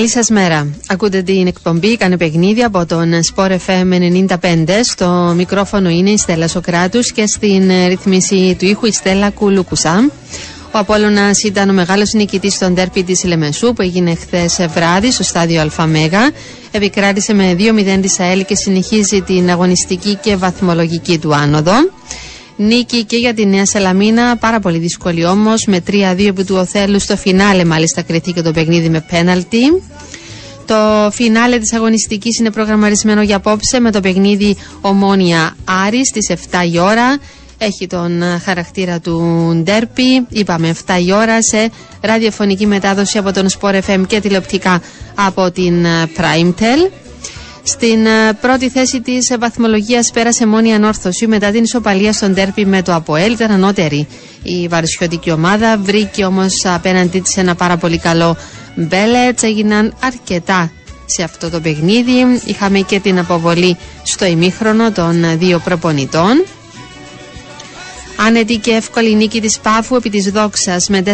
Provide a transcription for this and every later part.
Καλή σας μέρα. Ακούτε την εκπομπή «Κάνε παιχνίδι» από τον Sport FM 95. Στο μικρόφωνο είναι η Στέλλα Σοκράτους και στην ρυθμίση του ήχου η Στέλλα Κουλούκουσα. Ο Απόλλωνας ήταν ο μεγάλος νικητής στον τέρπι της Λεμεσού που έγινε χθες βράδυ στο στάδιο ΑΜΕΓΑ. Επικράτησε με 2-0 της ΑΕΛ και συνεχίζει την αγωνιστική και βαθμολογική του άνοδο. Νίκη και για τη Νέα Σελαμίνα, πάρα πολύ δύσκολη όμως, με 3-2 που του Οθέλου στο φινάλε μάλιστα κριθήκε το παιχνίδι με πέναλτι. Το φινάλε της αγωνιστικής είναι προγραμματισμένο για απόψε με το παιχνίδι Ομόνια Άρη στις 7 η ώρα. Έχει τον χαρακτήρα του Ντέρπι, είπαμε 7 η ώρα σε ραδιοφωνική μετάδοση από τον Sport FM και τηλεοπτικά από την Primetel. Στην ε, πρώτη θέση της βαθμολογίας πέρασε μόνη η ανόρθωση μετά την ισοπαλία στον τέρπι με το Αποέλ. Ήταν ανώτερη η βαρισιώτικη ομάδα. Βρήκε όμως απέναντί της ένα πάρα πολύ καλό μπέλετ. Έγιναν αρκετά σε αυτό το παιχνίδι. Είχαμε και την αποβολή στο ημίχρονο των δύο προπονητών. Άνετη και εύκολη νίκη της Πάφου επί της Δόξας με 4-0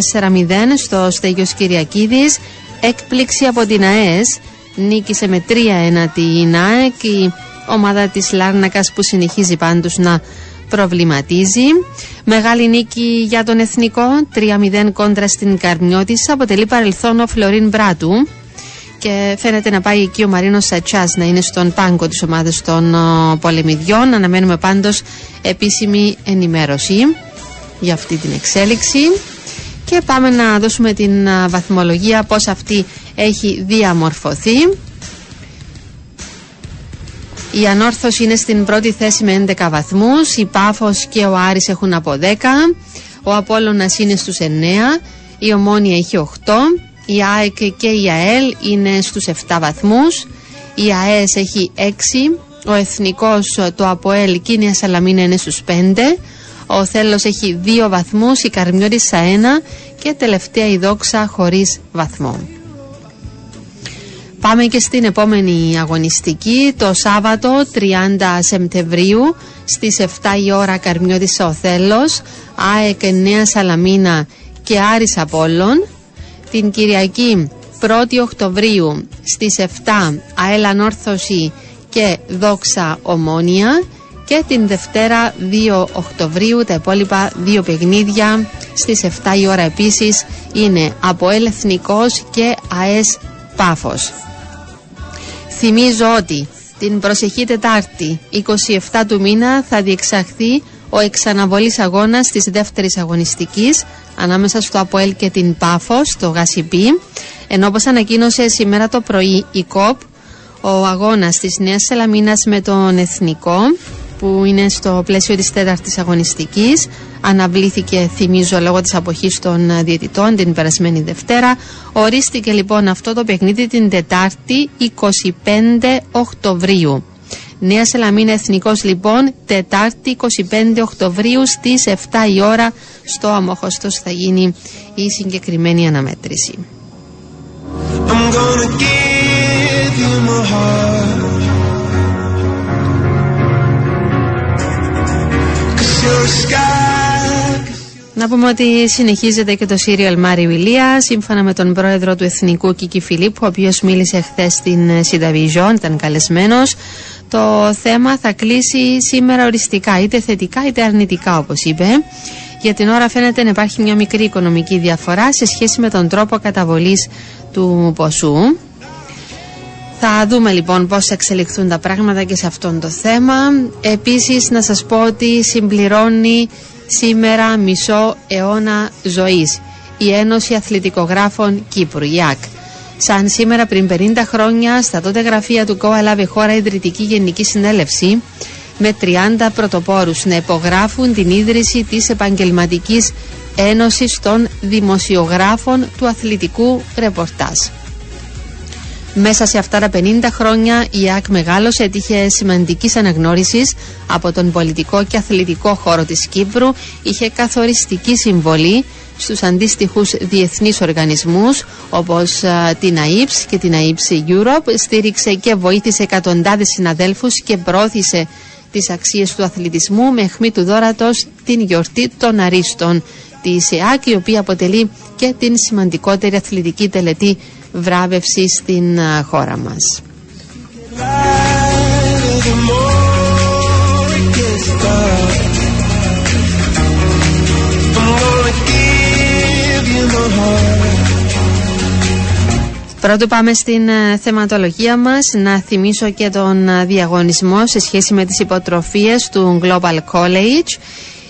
στο Στέγιος Κυριακίδης. Έκπληξη από την ΑΕΣ νίκησε με 3-1 την ΑΕΚ η ομάδα της Λάρνακας που συνεχίζει πάντως να προβληματίζει. Μεγάλη νίκη για τον Εθνικό, 3-0 κόντρα στην Καρμιώτης, αποτελεί παρελθόν ο Φλωρίν Μπράτου και φαίνεται να πάει εκεί ο Μαρίνος Σατσάς να είναι στον πάγκο της ομάδας των πολεμιδιών. Αναμένουμε πάντως επίσημη ενημέρωση για αυτή την εξέλιξη. Και πάμε να δώσουμε την βαθμολογία πώς αυτή έχει διαμορφωθεί. Η Ανόρθωση είναι στην πρώτη θέση με 11 βαθμούς, η Πάφος και ο Άρης έχουν από 10, ο Απόλλωνας είναι στους 9, η Ομόνια έχει 8, η ΑΕΚ και η ΑΕΛ είναι στους 7 βαθμούς, η ΑΕΣ έχει 6, ο Εθνικός, το ΑΠΟΕΛ και η Νέα Σαλαμίνα είναι στους 5, ο Θέλος έχει 2 βαθμούς, η Καρμιώτησα 1 και τελευταία η Δόξα χωρίς βαθμό. Πάμε και στην επόμενη αγωνιστική το Σάββατο 30 Σεπτεμβρίου στις 7 η ώρα Καρμιώτησα ο Θέλος, ΑΕΚ Νέα Σαλαμίνα και Άρης Απόλλων. Την Κυριακή 1η Οκτωβρίου στις 7 ΑΕΛ Ανόρθωση και Δόξα Ομόνια και την Δευτέρα 2 Οκτωβρίου τα υπόλοιπα δύο παιχνίδια στις 7 η ώρα επίσης είναι από Εθνικός και ΑΕΣ Πάφος. Θυμίζω ότι την προσεχή Τετάρτη 27 του μήνα θα διεξαχθεί ο εξαναβολής αγώνας της δεύτερης αγωνιστικής ανάμεσα στο ΑΠΟΕΛ και την Πάφος, το ΓΑΣΙΠΗ ενώ όπως ανακοίνωσε σήμερα το πρωί η ΚΟΠ ο αγώνας της Νέας Σελαμίνας με τον Εθνικό που είναι στο πλαίσιο της τέταρτης αγωνιστικής. Αναβλήθηκε θυμίζω λόγω της αποχής των διαιτητών την περασμένη Δευτέρα. Ορίστηκε λοιπόν αυτό το παιχνίδι την Τετάρτη 25 Οκτωβρίου. Νέα Σελαμίνα Εθνικός λοιπόν Τετάρτη 25 Οκτωβρίου στις 7 η ώρα στο Αμόχωστος θα γίνει η συγκεκριμένη αναμέτρηση να πούμε ότι συνεχίζεται και το Serial Μάρι Βιλία σύμφωνα με τον πρόεδρο του Εθνικού Κίκη Φιλίππου, ο οποίος μίλησε χθες στην Συνταβιζόν, ήταν καλεσμένος. Το θέμα θα κλείσει σήμερα οριστικά, είτε θετικά είτε αρνητικά, όπως είπε. Για την ώρα φαίνεται να υπάρχει μια μικρή οικονομική διαφορά σε σχέση με τον τρόπο καταβολής του ποσού. Θα δούμε λοιπόν πώς εξελιχθούν τα πράγματα και σε αυτόν το θέμα. Επίσης να σας πω ότι συμπληρώνει σήμερα μισό αιώνα ζωής η Ένωση Αθλητικογράφων Κύπρου, η ΑΚ. Σαν σήμερα πριν 50 χρόνια στα τότε γραφεία του ΚΟΑ έλαβε χώρα ιδρυτική γενική συνέλευση με 30 πρωτοπόρους να υπογράφουν την ίδρυση της Επαγγελματικής Ένωσης των Δημοσιογράφων του Αθλητικού Ρεπορτάζ. Μέσα σε αυτά τα 50 χρόνια η ΑΚ μεγάλωσε, έτυχε σημαντικής αναγνώρισης από τον πολιτικό και αθλητικό χώρο της Κύπρου, είχε καθοριστική συμβολή στους αντίστοιχους διεθνείς οργανισμούς όπως την ΑΕΠΣ και την ΑΕΠΣ Europe, στήριξε και βοήθησε εκατοντάδες συναδέλφους και πρόθυσε τις αξίες του αθλητισμού με αιχμή του δόρατος την γιορτή των Αρίστων της ΕΑΚ η οποία αποτελεί και την σημαντικότερη αθλητική τελετή βράβευση στην χώρα μας. Πρώτο πάμε στην ε, θεματολογία μας να θυμίσω και τον ε, διαγωνισμό σε σχέση με τις υποτροφίες του Global College.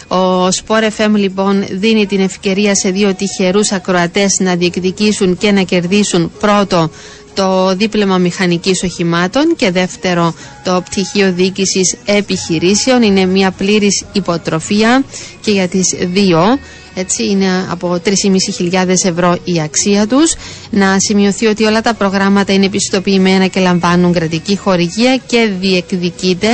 Ο Sport FM λοιπόν δίνει την ευκαιρία σε δύο τυχερούς ακροατές να διεκδικήσουν και να κερδίσουν πρώτο το δίπλωμα μηχανικής οχημάτων και δεύτερο το πτυχίο διοίκησης επιχειρήσεων. Είναι μια πλήρης υποτροφία και για τις δύο έτσι είναι από 3.500 ευρώ η αξία τους. Να σημειωθεί ότι όλα τα προγράμματα είναι επιστοποιημένα και λαμβάνουν κρατική χορηγία και διεκδικείται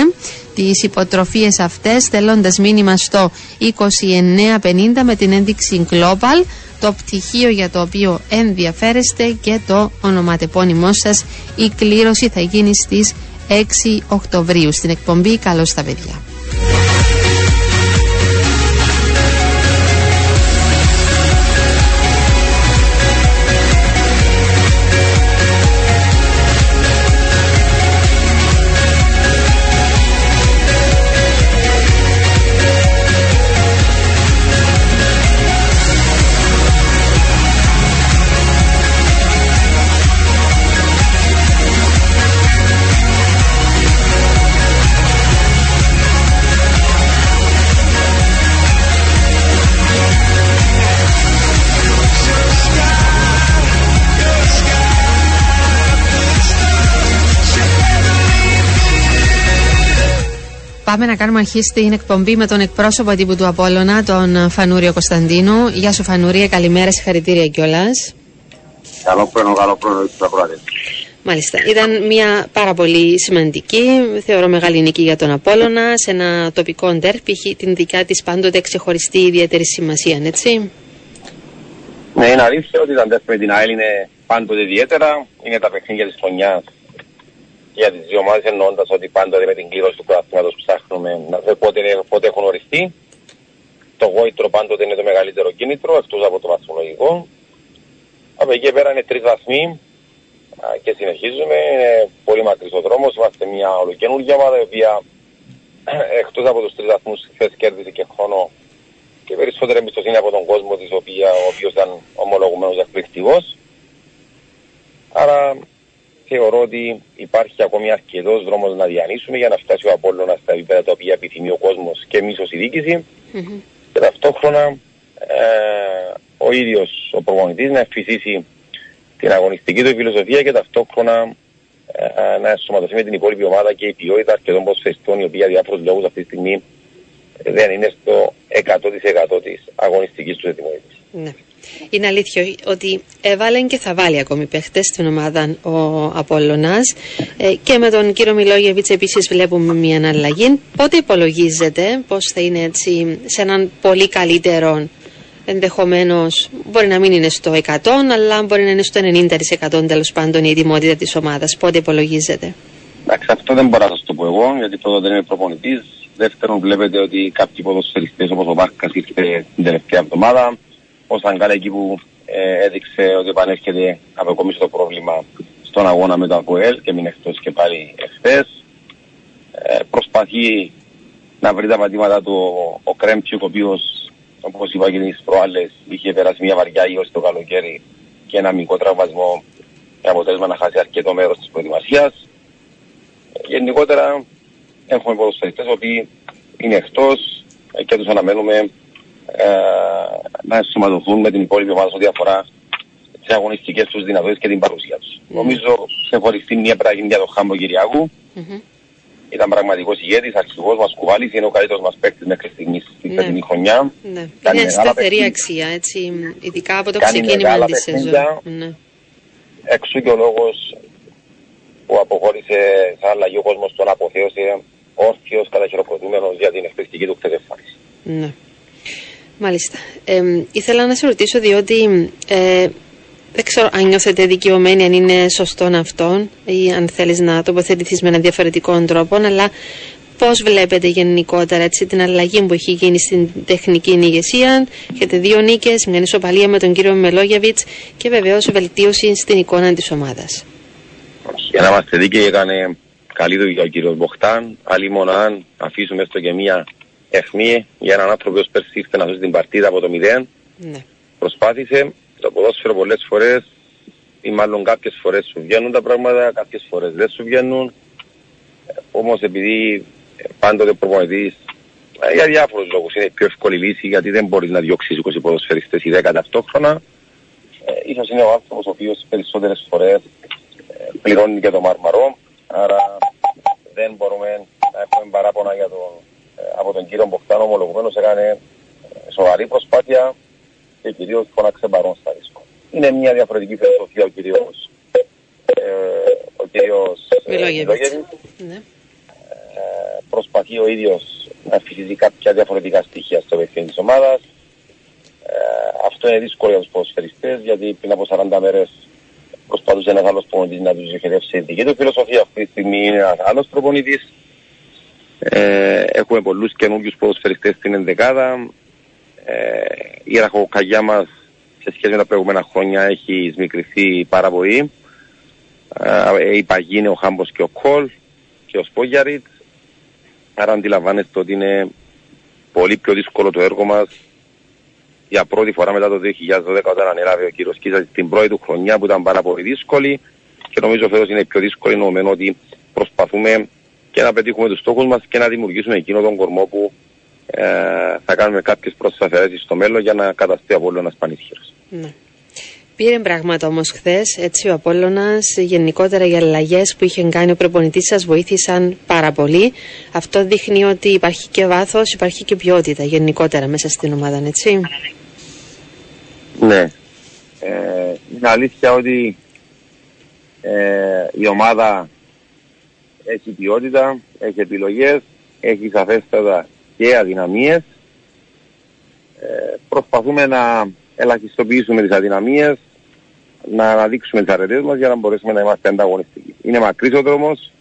τις υποτροφίες αυτές στέλνοντας μήνυμα στο 2950 με την ένδειξη Global το πτυχίο για το οποίο ενδιαφέρεστε και το ονοματεπώνυμό σας. Η κλήρωση θα γίνει στις 6 Οκτωβρίου στην εκπομπή Καλώς τα παιδιά. Πάμε να κάνουμε αρχή στην εκπομπή με τον εκπρόσωπο τύπου του Απόλλωνα, τον Φανούριο Κωνσταντίνου. Γεια σου Φανούρια, καλημέρα, συγχαρητήρια κιόλας. Καλό πρωινό, καλό πρωινό του Μάλιστα. Ήταν μια πάρα πολύ σημαντική, θεωρώ μεγάλη νίκη για τον Απόλλωνα, σε ένα τοπικό ντέρπι, έχει την δικιά της πάντοτε ξεχωριστή ιδιαίτερη σημασία, έτσι. Ναι, είναι αλήθεια ότι τα ντέρπι με την ΑΕΛ είναι πάντοτε ιδιαίτερα. Είναι τα παιχνίδια της χρονιάς για τις δύο ομάδες εννοώντας ότι πάντοτε με την κλήρωση του πρωταθλήματος ψάχνουμε να δούμε πότε, πότε έχουν οριστεί. Το γόητρο πάντοτε είναι το μεγαλύτερο κίνητρο, εκτός από το βαθμολογικό. Από εκεί πέρα είναι τρεις βαθμοί και συνεχίζουμε. Είναι πολύ μακρύς ο δρόμος. Είμαστε μια ολοκαινούργια ομάδα η οποία εκτός από τους τρεις βαθμούς χθες κέρδισε και χρόνο και περισσότερη εμπιστοσύνη από τον κόσμο της οποία, ο οποίος ήταν ομολογουμένος εκπληκτικός. Άρα θεωρώ ότι υπάρχει ακόμη αρκετός δρόμος να διανύσουμε για να φτάσει ο Απόλλωνας στα επίπεδα τα οποία επιθυμεί ο κόσμος και εμείς ως η διοίκηση. Mm-hmm. Και ταυτόχρονα ε, ο ίδιος ο προπονητής να εφησίσει την αγωνιστική του φιλοσοφία και ταυτόχρονα ε, να ενσωματωθεί με την υπόλοιπη ομάδα και η ποιότητα αρκετών προσφεστών οι οποίοι για διάφορους λόγους αυτή τη στιγμή δεν είναι στο 100% της αγωνιστικής τους ετοιμότητας. Ναι. Είναι αλήθεια ότι έβαλε και θα βάλει ακόμη παίχτες στην ομάδα ο Απόλλωνας ε, και με τον κύριο Μιλόγεβιτς επίσης βλέπουμε μια αλλαγή. Πότε υπολογίζετε πως θα είναι έτσι σε έναν πολύ καλύτερο ενδεχομένως μπορεί να μην είναι στο 100 αλλά μπορεί να είναι στο 90% τέλος πάντων η ετοιμότητα της ομάδας. Πότε υπολογίζετε. Εντάξει, αυτό δεν μπορώ να σας το πω εγώ, γιατί πρώτον δεν είμαι προπονητής. Δεύτερον, βλέπετε ότι κάποιοι ποδοσφαιριστές όπως ο Βάρκας ήρθε την τελευταία εβδομάδα ο Σαγκάλα εκεί που ε, έδειξε ότι επανέρχεται να αποκομίσει το πρόβλημα στον αγώνα με το ΑΠΟΕΛ και μην εκτός και πάλι εχθές. Ε, προσπαθεί να βρει τα πατήματα του ο Κρέμψιουκ ο οποίος όπως είπα και τις προάλλες είχε περάσει μια βαριά ίωση το καλοκαίρι και ένα μικρό τραυματισμό με αποτέλεσμα να χάσει αρκετό μέρος της προετοιμασίας. Ε, γενικότερα έχουμε ποδοσφαιριστές οι οποίοι είναι εκτός και τους αναμένουμε ε, να ενσωματωθούν με την υπόλοιπη ομάδα ό,τι αφορά τις αγωνιστικές τους δυνατότητες και την παρουσία τους. Mm. Νομίζω σε χωριστή μια πράγμα για τον Χάμπο Κυριακού. Mm-hmm. Ήταν πραγματικός ηγέτης, αρχηγός μας κουβάλης, είναι ο καλύτερος μας παίκτης μέχρι στιγμής στην ναι. φετινή χρονιά. Ναι. Είναι σταθερή αξία, έτσι, ειδικά από το ξεκίνημα της σεζόν. Ναι. Εξού και ο λόγος που αποχώρησε σαν αλλαγή ο κόσμος τον αποθέωσε όρθιος καταχειροκροτούμενος για την εκπληκτική του εκτελεφάνιση. Ναι. Μάλιστα. Ε, ήθελα να σε ρωτήσω διότι ε, δεν ξέρω αν νιώθετε δικαιωμένοι, αν είναι σωστό αυτό ή αν θέλεις να τοποθετηθείς με έναν διαφορετικό τρόπο, αλλά πώς βλέπετε γενικότερα έτσι, την αλλαγή που έχει γίνει στην τεχνική ηγεσία; Έχετε δύο νίκες, μια ισοπαλία με τον κύριο Μελόγιαβιτς και βεβαίως βελτίωση στην εικόνα της ομάδας. Για να είμαστε δίκαιοι έκανε καλή δουλειά ο κύριος Μποχτάν. Άλλη μόνο αν αφήσουμε στο και μία αιχμή για έναν άνθρωπο που πέρσι ήρθε να σώσει την παρτίδα από το 0. Ναι. Προσπάθησε το ποδόσφαιρο πολλές φορές ή μάλλον κάποιες φορές σου βγαίνουν τα πράγματα, κάποιες φορές δεν σου βγαίνουν. Ε, όμως επειδή ε, πάντοτε ο προπονητής ε, για διάφορους λόγους είναι η πιο εύκολη λύση γιατί δεν μπορείς να διώξεις 20 ποδοσφαιριστές ή 10 ταυτόχρονα. Ε, ίσως είναι ο άνθρωπος ο οποίος περισσότερες φορές ε, πληρώνει και το μαρμαρό άρα δεν μπορούμε να έχουμε παράπονα για τον, ε, από τον κύριο Μποχτάνο ομολογουμένως έκανε ε, σοβαρή προσπάθεια και κυρίως φώναξε παρόν στα ρίσκο είναι μια διαφορετική φιλοσοφία ο κύριος, ε, ο κύριος ε, ναι. ε, προσπαθεί ο ίδιος να φυσίζει κάποια διαφορετικά στοιχεία στο παιχνίδι της ομάδας. Ε, αυτό είναι δύσκολο για τους ποδοσφαιριστές γιατί πριν από 40 μέρες προσπαθούσε ένας άλλος προπονητής να τους διοχετεύσει τη δική του φιλοσοφία. Αυτή τη στιγμή είναι ένας άλλος προπονητής. Ε, έχουμε πολλούς καινούργιους ποδοσφαιριστές στην ενδεκάδα. Ε, η ραχοκαγιά μας σε σχέση με τα προηγούμενα χρόνια έχει σμικρηθεί πάρα πολύ. Ε, η Παγίνη, ο Χάμπος και ο Κολ και ο Σπόγιαριτ. Άρα αντιλαμβάνεστε ότι είναι πολύ πιο δύσκολο το έργο μας για πρώτη φορά μετά το 2012 όταν ανέλαβε ο κύριος Κίσας την πρώτη του χρονιά που ήταν πάρα πολύ δύσκολη και νομίζω φέτος είναι πιο δύσκολη εννοωμένο ότι προσπαθούμε και να πετύχουμε τους στόχους μας και να δημιουργήσουμε εκείνο τον κορμό που ε, θα κάνουμε κάποιες προσαφαιρέσεις στο μέλλον για να καταστεί από όλο ένας πανίσχυρος. Ναι. Πήρε πράγματα όμως χθες, έτσι ο Απόλογα, γενικότερα οι αλλαγές που είχε κάνει ο προπονητής σας βοήθησαν πάρα πολύ. Αυτό δείχνει ότι υπάρχει και βάθος, υπάρχει και ποιότητα γενικότερα μέσα στην ομάδα, έτσι. Ναι. Ε, είναι αλήθεια ότι ε, η ομάδα έχει ποιότητα, έχει επιλογές, έχει σαφέστατα και αδυναμίες. Ε, προσπαθούμε να ελαχιστοποιήσουμε τις αδυναμίες, να αναδείξουμε τις αρετές μας για να μπορέσουμε να είμαστε ανταγωνιστικοί. Είναι μακρύς ο δρόμος,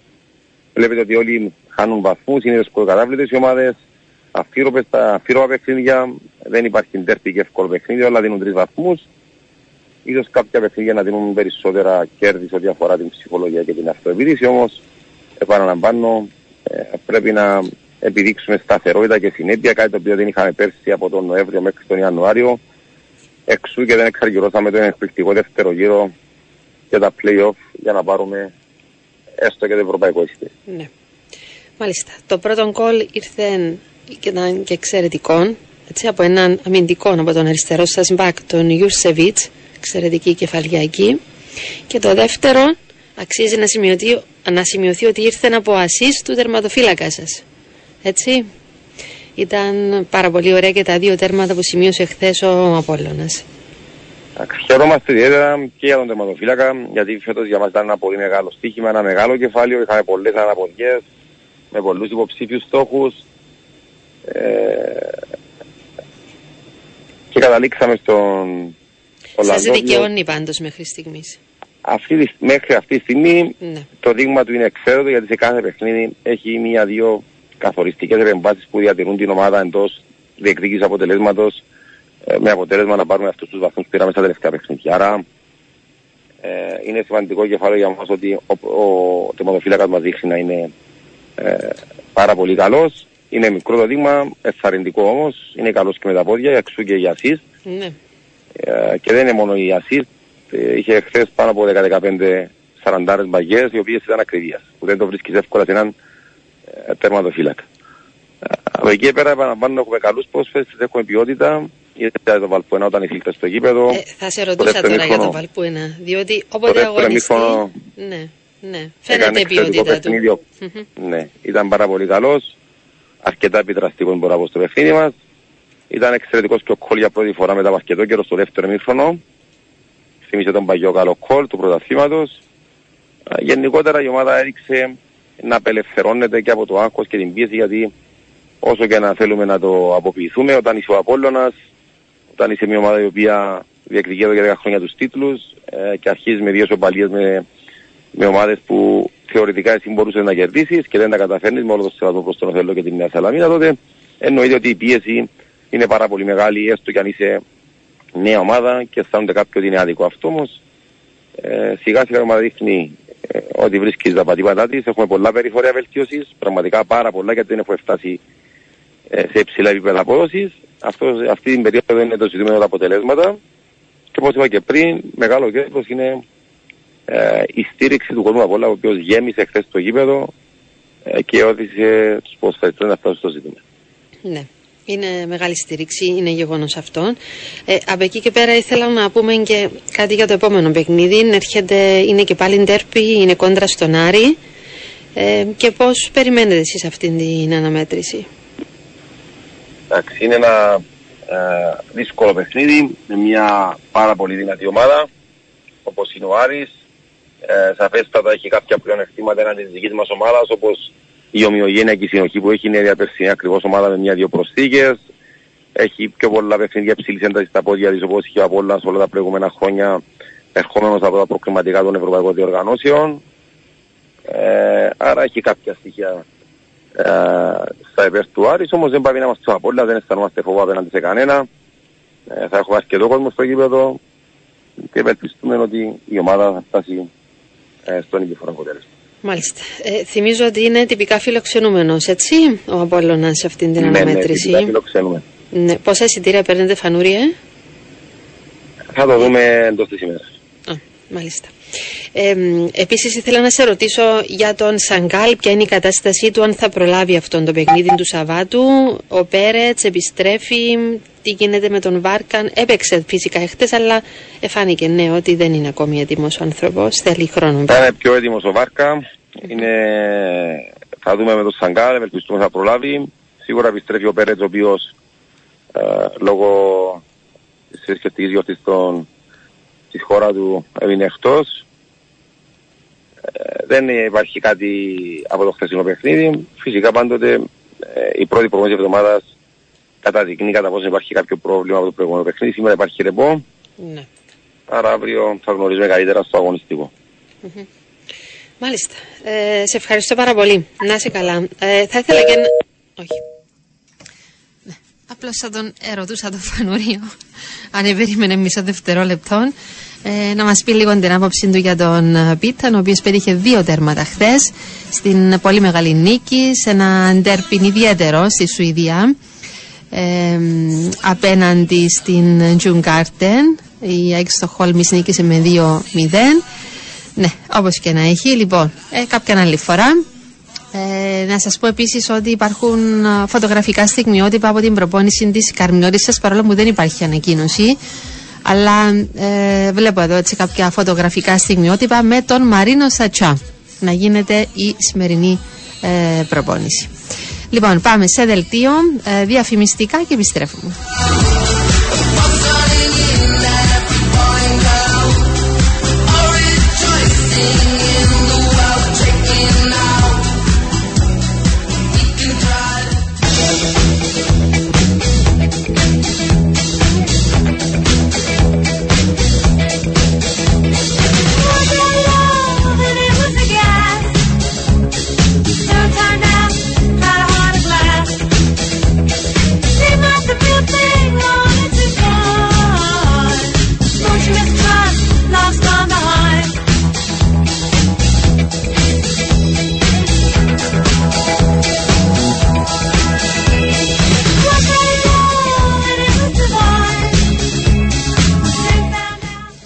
βλέπετε ότι όλοι χάνουν βαθμούς, είναι δυσκολοκατάβλητες οι ομάδες, αφήρωπες τα αφήρωπα παιχνίδια, δεν υπάρχει τέρτη και εύκολο παιχνίδι, αλλά δίνουν τρεις βαθμούς. Ίσως κάποια παιχνίδια να δίνουν περισσότερα κέρδη σε ό,τι αφορά την ψυχολογία και την αυτοεπίδηση, όμως επαναλαμβάνω ε, πρέπει να επιδείξουμε σταθερότητα και συνέπεια, κάτι το οποίο δεν είχαμε πέρσι από τον Νοέμβριο μέχρι τον Ιανουάριο. Εξού και δεν εξαργυρώσαμε τον εκπληκτικό δεύτερο γύρο και τα play-off για να πάρουμε έστω και το ευρωπαϊκό εισιτήριο. Ναι. Μάλιστα. Το πρώτο γκολ ήρθε και ήταν και εξαιρετικό έτσι, από έναν αμυντικό από τον αριστερό σας μπακ, τον Ιουρσεβίτς, εξαιρετική κεφαλιακή. Και το δεύτερο αξίζει να σημειωθεί, να σημειωθεί ότι ήρθε από ασίστ του τερματοφύλακα σας. Έτσι. Ήταν πάρα πολύ ωραία και τα δύο τέρματα που σημείωσε χθες ο Απόλλωνας. Χαιρόμαστε ιδιαίτερα και για τον τερματοφύλακα, γιατί φέτος για μας ήταν ένα πολύ μεγάλο στοίχημα, ένα μεγάλο κεφάλαιο, είχαμε πολλές αναποδιές, με πολλούς υποψήφιους στόχους. Ε, και καταλήξαμε στον Ολλανδό. Σας δικαιώνει πάντως μέχρι στιγμής. Αυτή, μέχρι αυτή τη στιγμή ναι. το δείγμα του είναι εξαίρετο γιατί σε κάθε παιχνίδι έχει μία-δύο καθοριστικές επεμβάσεις που διατηρούν την ομάδα εντός διεκδίκησης αποτελέσματος ε, με αποτέλεσμα να πάρουμε αυτούς τους βαθμούς που πήραμε στα τελευταία παιχνίδια. Άρα ε, είναι σημαντικό κεφάλαιο για μας ότι ο, ο τεμοδοφύλακας μας δείχνει να είναι ε, πάρα πολύ καλός. Είναι μικρό το δείγμα, ευθαρρυντικό όμως, είναι καλός και με τα πόδια, εξού και για assist. Ναι. Ε, και δεν είναι μόνο η assist, ε, είχε χθες πάνω από 10-15 σαραντάρες μπαγιές, οι οποίες ήταν ακριβίας, που δεν το βρίσκεις εύκολα σε έναν ε, τερματοφύλακα. Από εκεί πέρα επαναλαμβάνω έχουμε καλούς πρόσφερες, έχουμε ποιότητα. Είδατε το Βαλπουένα όταν ήρθε στο γήπεδο. Ε, θα σε ρωτούσα τώρα για το Βαλπουένα, διότι όποτε αγωνιστεί... Ναι, ναι, φαίνεται η ποιότητα του. Ναι, ήταν πάρα πολύ καλός. Αρκετά επιδραστικός μπορεί να πω στο παιχνίδι μας. Ήταν εξαιρετικός και ο κόλ για πρώτη φορά μετά από αρκετό καιρό στο δεύτερο μήχρονο. Θυμήσε τον παγιό καλό κόλ του πρωταθλήματος. Γενικότερα η ομάδα έριξε να απελευθερώνεται και από το άγχος και την πίεση γιατί όσο και να θέλουμε να το αποποιηθούμε όταν είσαι ο Απόλλωνας, όταν είσαι μια ομάδα η οποία διεκδικεί εδώ για 10 χρόνια τους τίτλους ε, και αρχίζεις με δύο σοπαλίες με, με ομάδες που θεωρητικά εσύ μπορούσες να κερδίσεις και δεν τα καταφέρνεις με όλο το σεβασμό προς τον Οθέλο και την Νέα Σαλαμίνα, τότε εννοείται ότι η πίεση είναι πάρα πολύ μεγάλη, έστω και αν είσαι νέα ομάδα και αισθάνονται κάποιοι ότι είναι άδικο. Αυτό όμως ε, σιγά σιγά μα δείχνει ε, ότι βρίσκει τα πατήματά της. Έχουμε πολλά περιφορία βελτίωσης, πραγματικά πάρα πολλά γιατί δεν έχουμε φτάσει ε, σε υψηλά επίπεδα απόδοσης. Αυτή την περίοδο είναι το ζητούμενο τα αποτελέσματα. Και όπως είπα και πριν, μεγάλο κέρδος είναι ε, η στήριξη του κόσμου από όλα, ο οποίος γέμισε χθες το γήπεδο ε, και όθησε τους ποδοσφαιριστές να φτάσουν στο ζήτημα. Ναι. Είναι μεγάλη στήριξη, είναι γεγονός αυτό. Ε, από εκεί και πέρα ήθελα να πούμε και κάτι για το επόμενο παιχνίδι. Έρχεται, είναι και πάλι ντέρπι, είναι κόντρα στον Άρη. Ε, και πώς περιμένετε εσείς αυτή την αναμέτρηση; Εντάξει, είναι ένα ε, δύσκολο παιχνίδι με μια πάρα πολύ δυνατή ομάδα όπως είναι ο Άρης. Ε, σαφέστατα έχει κάποια πλεονεκτήματα έναντι της δικής μας ομάδας όπως η ομοιογένεια και η συνοχή που έχει είναι η περσινή ακριβώς ομάδα με μια-δύο προσθήκες. Έχει πιο πολλά παιχνίδια ψηλή ένταση στα πόδια της όπως είχε ο Απόλλα όλα τα προηγούμενα χρόνια ερχόμενος από τα προκριματικά των ευρωπαϊκών διοργανώσεων. Ε, άρα έχει κάποια στοιχεία ε, στα υπέρ του Άρης, όμως δεν πάει να είμαστε στο Απόλλα, δεν αισθανόμαστε φόβο απέναντι σε κανένα. Ε, θα έχουμε αρκετό κόσμο στο γήπεδο και ευελπιστούμε ότι η ομάδα θα φτάσει ε, στον ίδιο αποτέλεσμα. Μάλιστα. Ε, θυμίζω ότι είναι τυπικά φιλοξενούμενος, έτσι, ο Απόλλωνας σε αυτήν την ναι, ναι αναμέτρηση. Ναι, φιλοξενούμε. Ναι. Πόσα εισιτήρια παίρνετε, Φανούρια, ε; Θα το δούμε εντός της ημέρας. Μάλιστα. Ε, Επίσης, ήθελα να σε ρωτήσω για τον Σαγκάλ, ποια είναι η κατάστασή του, αν θα προλάβει αυτόν το παιχνίδι του Σαββάτου. Ο Πέρετς επιστρέφει, τι γίνεται με τον Βάρκαν. Έπαιξε φυσικά εχθές, αλλά εφάνηκε ναι ότι δεν είναι ακόμη έτοιμος ο άνθρωπος. Θέλει χρόνο. Θα είναι πιο έτοιμος ο Βάρκα. Είναι... Θα δούμε με τον Σαγκάλ, ευελπιστούμε θα προλάβει. Σίγουρα επιστρέφει ο Πέρετς, ο οποίος ε, λόγω τη σχετική γιορτής τη χώρα του έμεινε εκτός. Ε, δεν υπάρχει κάτι από το χθεσινό παιχνίδι. Φυσικά πάντοτε ε, η πρώτη προγνώση εβδομάδα καταδεικνύει κατά πόσο υπάρχει κάποιο πρόβλημα από το προηγούμενο παιχνίδι. Σήμερα υπάρχει ρεπό. Ναι. Άρα αύριο θα γνωρίζουμε καλύτερα στο αγωνιστικο Μάλιστα. Ε, σε ευχαριστώ πάρα πολύ. Να είσαι καλά. Ε, θα ήθελα και να... Όχι. Ναι. Απλώς θα τον ερωτούσα το φανούριο, αν περίμενε μισό δευτερόλεπτο ε, να μας πει λίγο την άποψή του για τον ε, Πίταν, ο οποίος πέτυχε δύο τέρματα χθες στην πολύ μεγάλη νίκη, σε ένα ντέρπιν ιδιαίτερο στη Σουηδία, ε, απέναντι στην Τζουγκάρτεν. Η Άγιο Στοχόλμης νίκησε με 2-0. Ναι, όπως και να έχει. Λοιπόν, ε, κάποια άλλη φορά. Ε, να σας πω επίσης ότι υπάρχουν ε, φωτογραφικά στιγμιότυπα από την προπόνηση της Καρμιώτισσας παρόλο που δεν υπάρχει ανακοίνωση αλλά ε, βλέπω εδώ έτσι κάποια φωτογραφικά στιγμιότυπα με τον Μαρίνο Σατσά να γίνεται η σημερινή ε, προπόνηση. Λοιπόν, πάμε σε δελτίο ε, διαφημιστικά και επιστρέφουμε.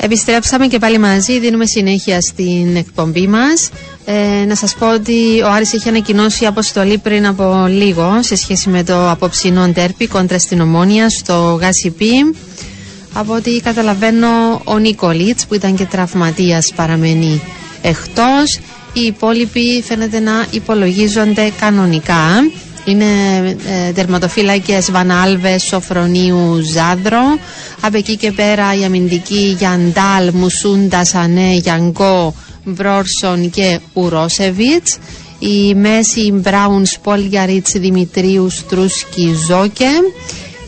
Επιστρέψαμε και πάλι μαζί, δίνουμε συνέχεια στην εκπομπή μας. Ε, να σας πω ότι ο Άρης έχει ανακοινώσει αποστολή πριν από λίγο σε σχέση με το απόψινό τέρπι κόντρα στην Ομόνια στο ΓΑΣΙΠΗ. Από ό,τι καταλαβαίνω ο Νίκολιτς που ήταν και τραυματίας παραμένει εκτός. Οι υπόλοιποι φαίνεται να υπολογίζονται κανονικά. Είναι ε, τερματοφύλακες Βανάλβες, Σοφρονίου, Ζάδρο. Από εκεί και πέρα η αμυντική Γιαντάλ, Μουσούντα, Σανέ, Γιανγκό, Βρόρσον και Ουρόσεβιτς. Η μέση Μπράουνς, Σπόλιαριτς, Δημητρίους, Στρούσκι, Ζόκε.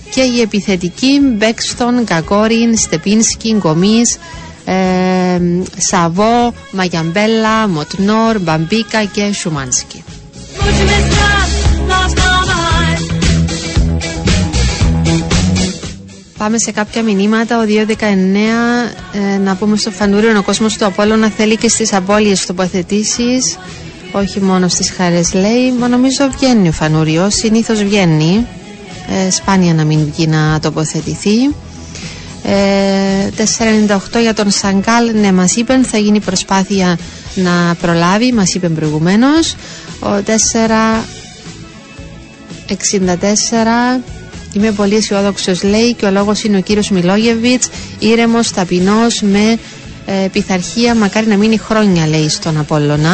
Και η επιθετική Μπέξτον, Κακόριν, Στεπίνσκι, Γκομής, ε, Σαβό, Μαγιαμπέλα, Μοτνόρ, Μπαμπίκα και Σουμάνσκι. Πάμε σε κάποια μηνύματα. Ο 219 ε, να πούμε στο Φανούριο ο κόσμος του να θέλει και στις απώλειες τοποθετήσεις όχι μόνο στις χαρές λέει. Μα νομίζω βγαίνει ο Φανούριος συνήθως βγαίνει. Ε, σπάνια να μην βγει να τοποθετηθεί. Ε, 498 για τον Σαγκάλ ναι μας είπαν θα γίνει προσπάθεια να προλάβει μας είπε προηγουμένως. Ο 464 Είμαι πολύ αισιόδοξος, λέει, και ο λόγος είναι ο κύριος Μιλόγεβιτς, ήρεμος, ταπεινός, με ε, πειθαρχία. Μακάρι να μείνει χρόνια, λέει, στον Απόλλωνα.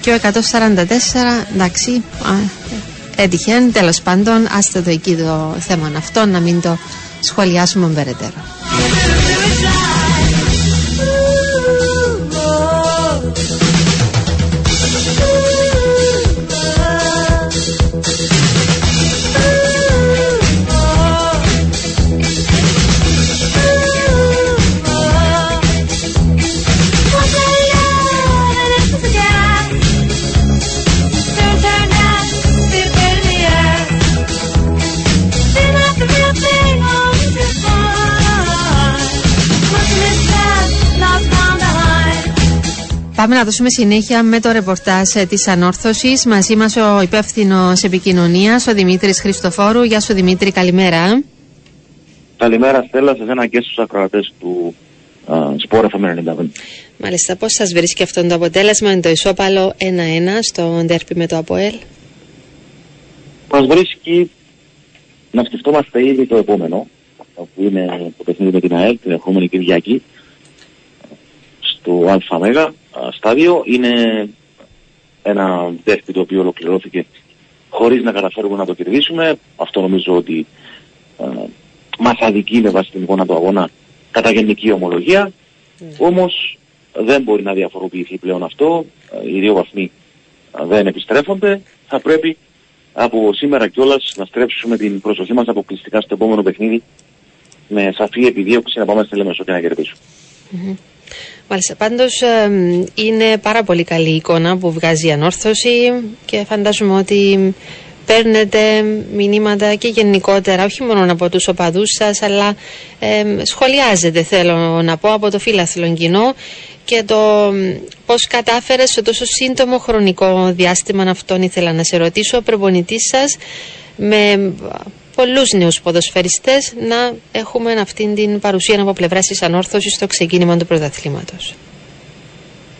Και ο 144, εντάξει, έτυχε, τέλος πάντων, άστε το εκεί το θέμα αυτό, να μην το σχολιάσουμε περαιτέρω. Πάμε να δώσουμε συνέχεια με το ρεπορτάζ ε, της ανόρθωσης. Μαζί μας ο υπεύθυνος επικοινωνίας, ο Δημήτρης Χριστοφόρου. Γεια σου Δημήτρη, καλημέρα. Καλημέρα Στέλλα, σε ένα και στους ακροατές του Σπόρα FM 95. Μάλιστα, πώς σας βρίσκει αυτό το αποτέλεσμα, είναι το ισόπαλο 1-1 στο ντέρπι με το ΑΠΟΕΛ. Μας βρίσκει να σκεφτόμαστε ήδη το επόμενο, που είναι το παιχνίδι με την ΑΕΛ την ερχόμενη Κυριακή, στο ΑΜΕΓΑ στάδιο. Είναι ένα δεύτερο το οποίο ολοκληρώθηκε χωρίς να καταφέρουμε να το κερδίσουμε. Αυτό νομίζω ότι ε, μας αδικεί με βάση την εικόνα του αγώνα κατά γενική ομολογία. Mm. Όμως δεν μπορεί να διαφοροποιηθεί πλέον αυτό. Ε, οι δύο βαθμοί ε, δεν επιστρέφονται. Θα πρέπει από σήμερα κιόλας να στρέψουμε την προσοχή μας αποκλειστικά στο επόμενο παιχνίδι με σαφή επιδίωξη να πάμε στη Λεμεσό και να κερδίσουμε. Mm-hmm. Μάλιστα. Πάντως είναι πάρα πολύ καλή η εικόνα που βγάζει η ανόρθωση και φαντάζομαι ότι παίρνετε μηνύματα και γενικότερα, όχι μόνο από τους οπαδούς σας, αλλά ε, σχολιάζετε θέλω να πω από το φίλαθλο κοινό και το πώς κατάφερες σε τόσο σύντομο χρονικό διάστημα αυτόν ήθελα να σε ρωτήσω, ο προπονητής σας με πολλούς νέους ποδοσφαιριστές να έχουμε αυτήν την παρουσία από πλευρά της ανόρθωσης στο ξεκίνημα του πρωταθλήματος.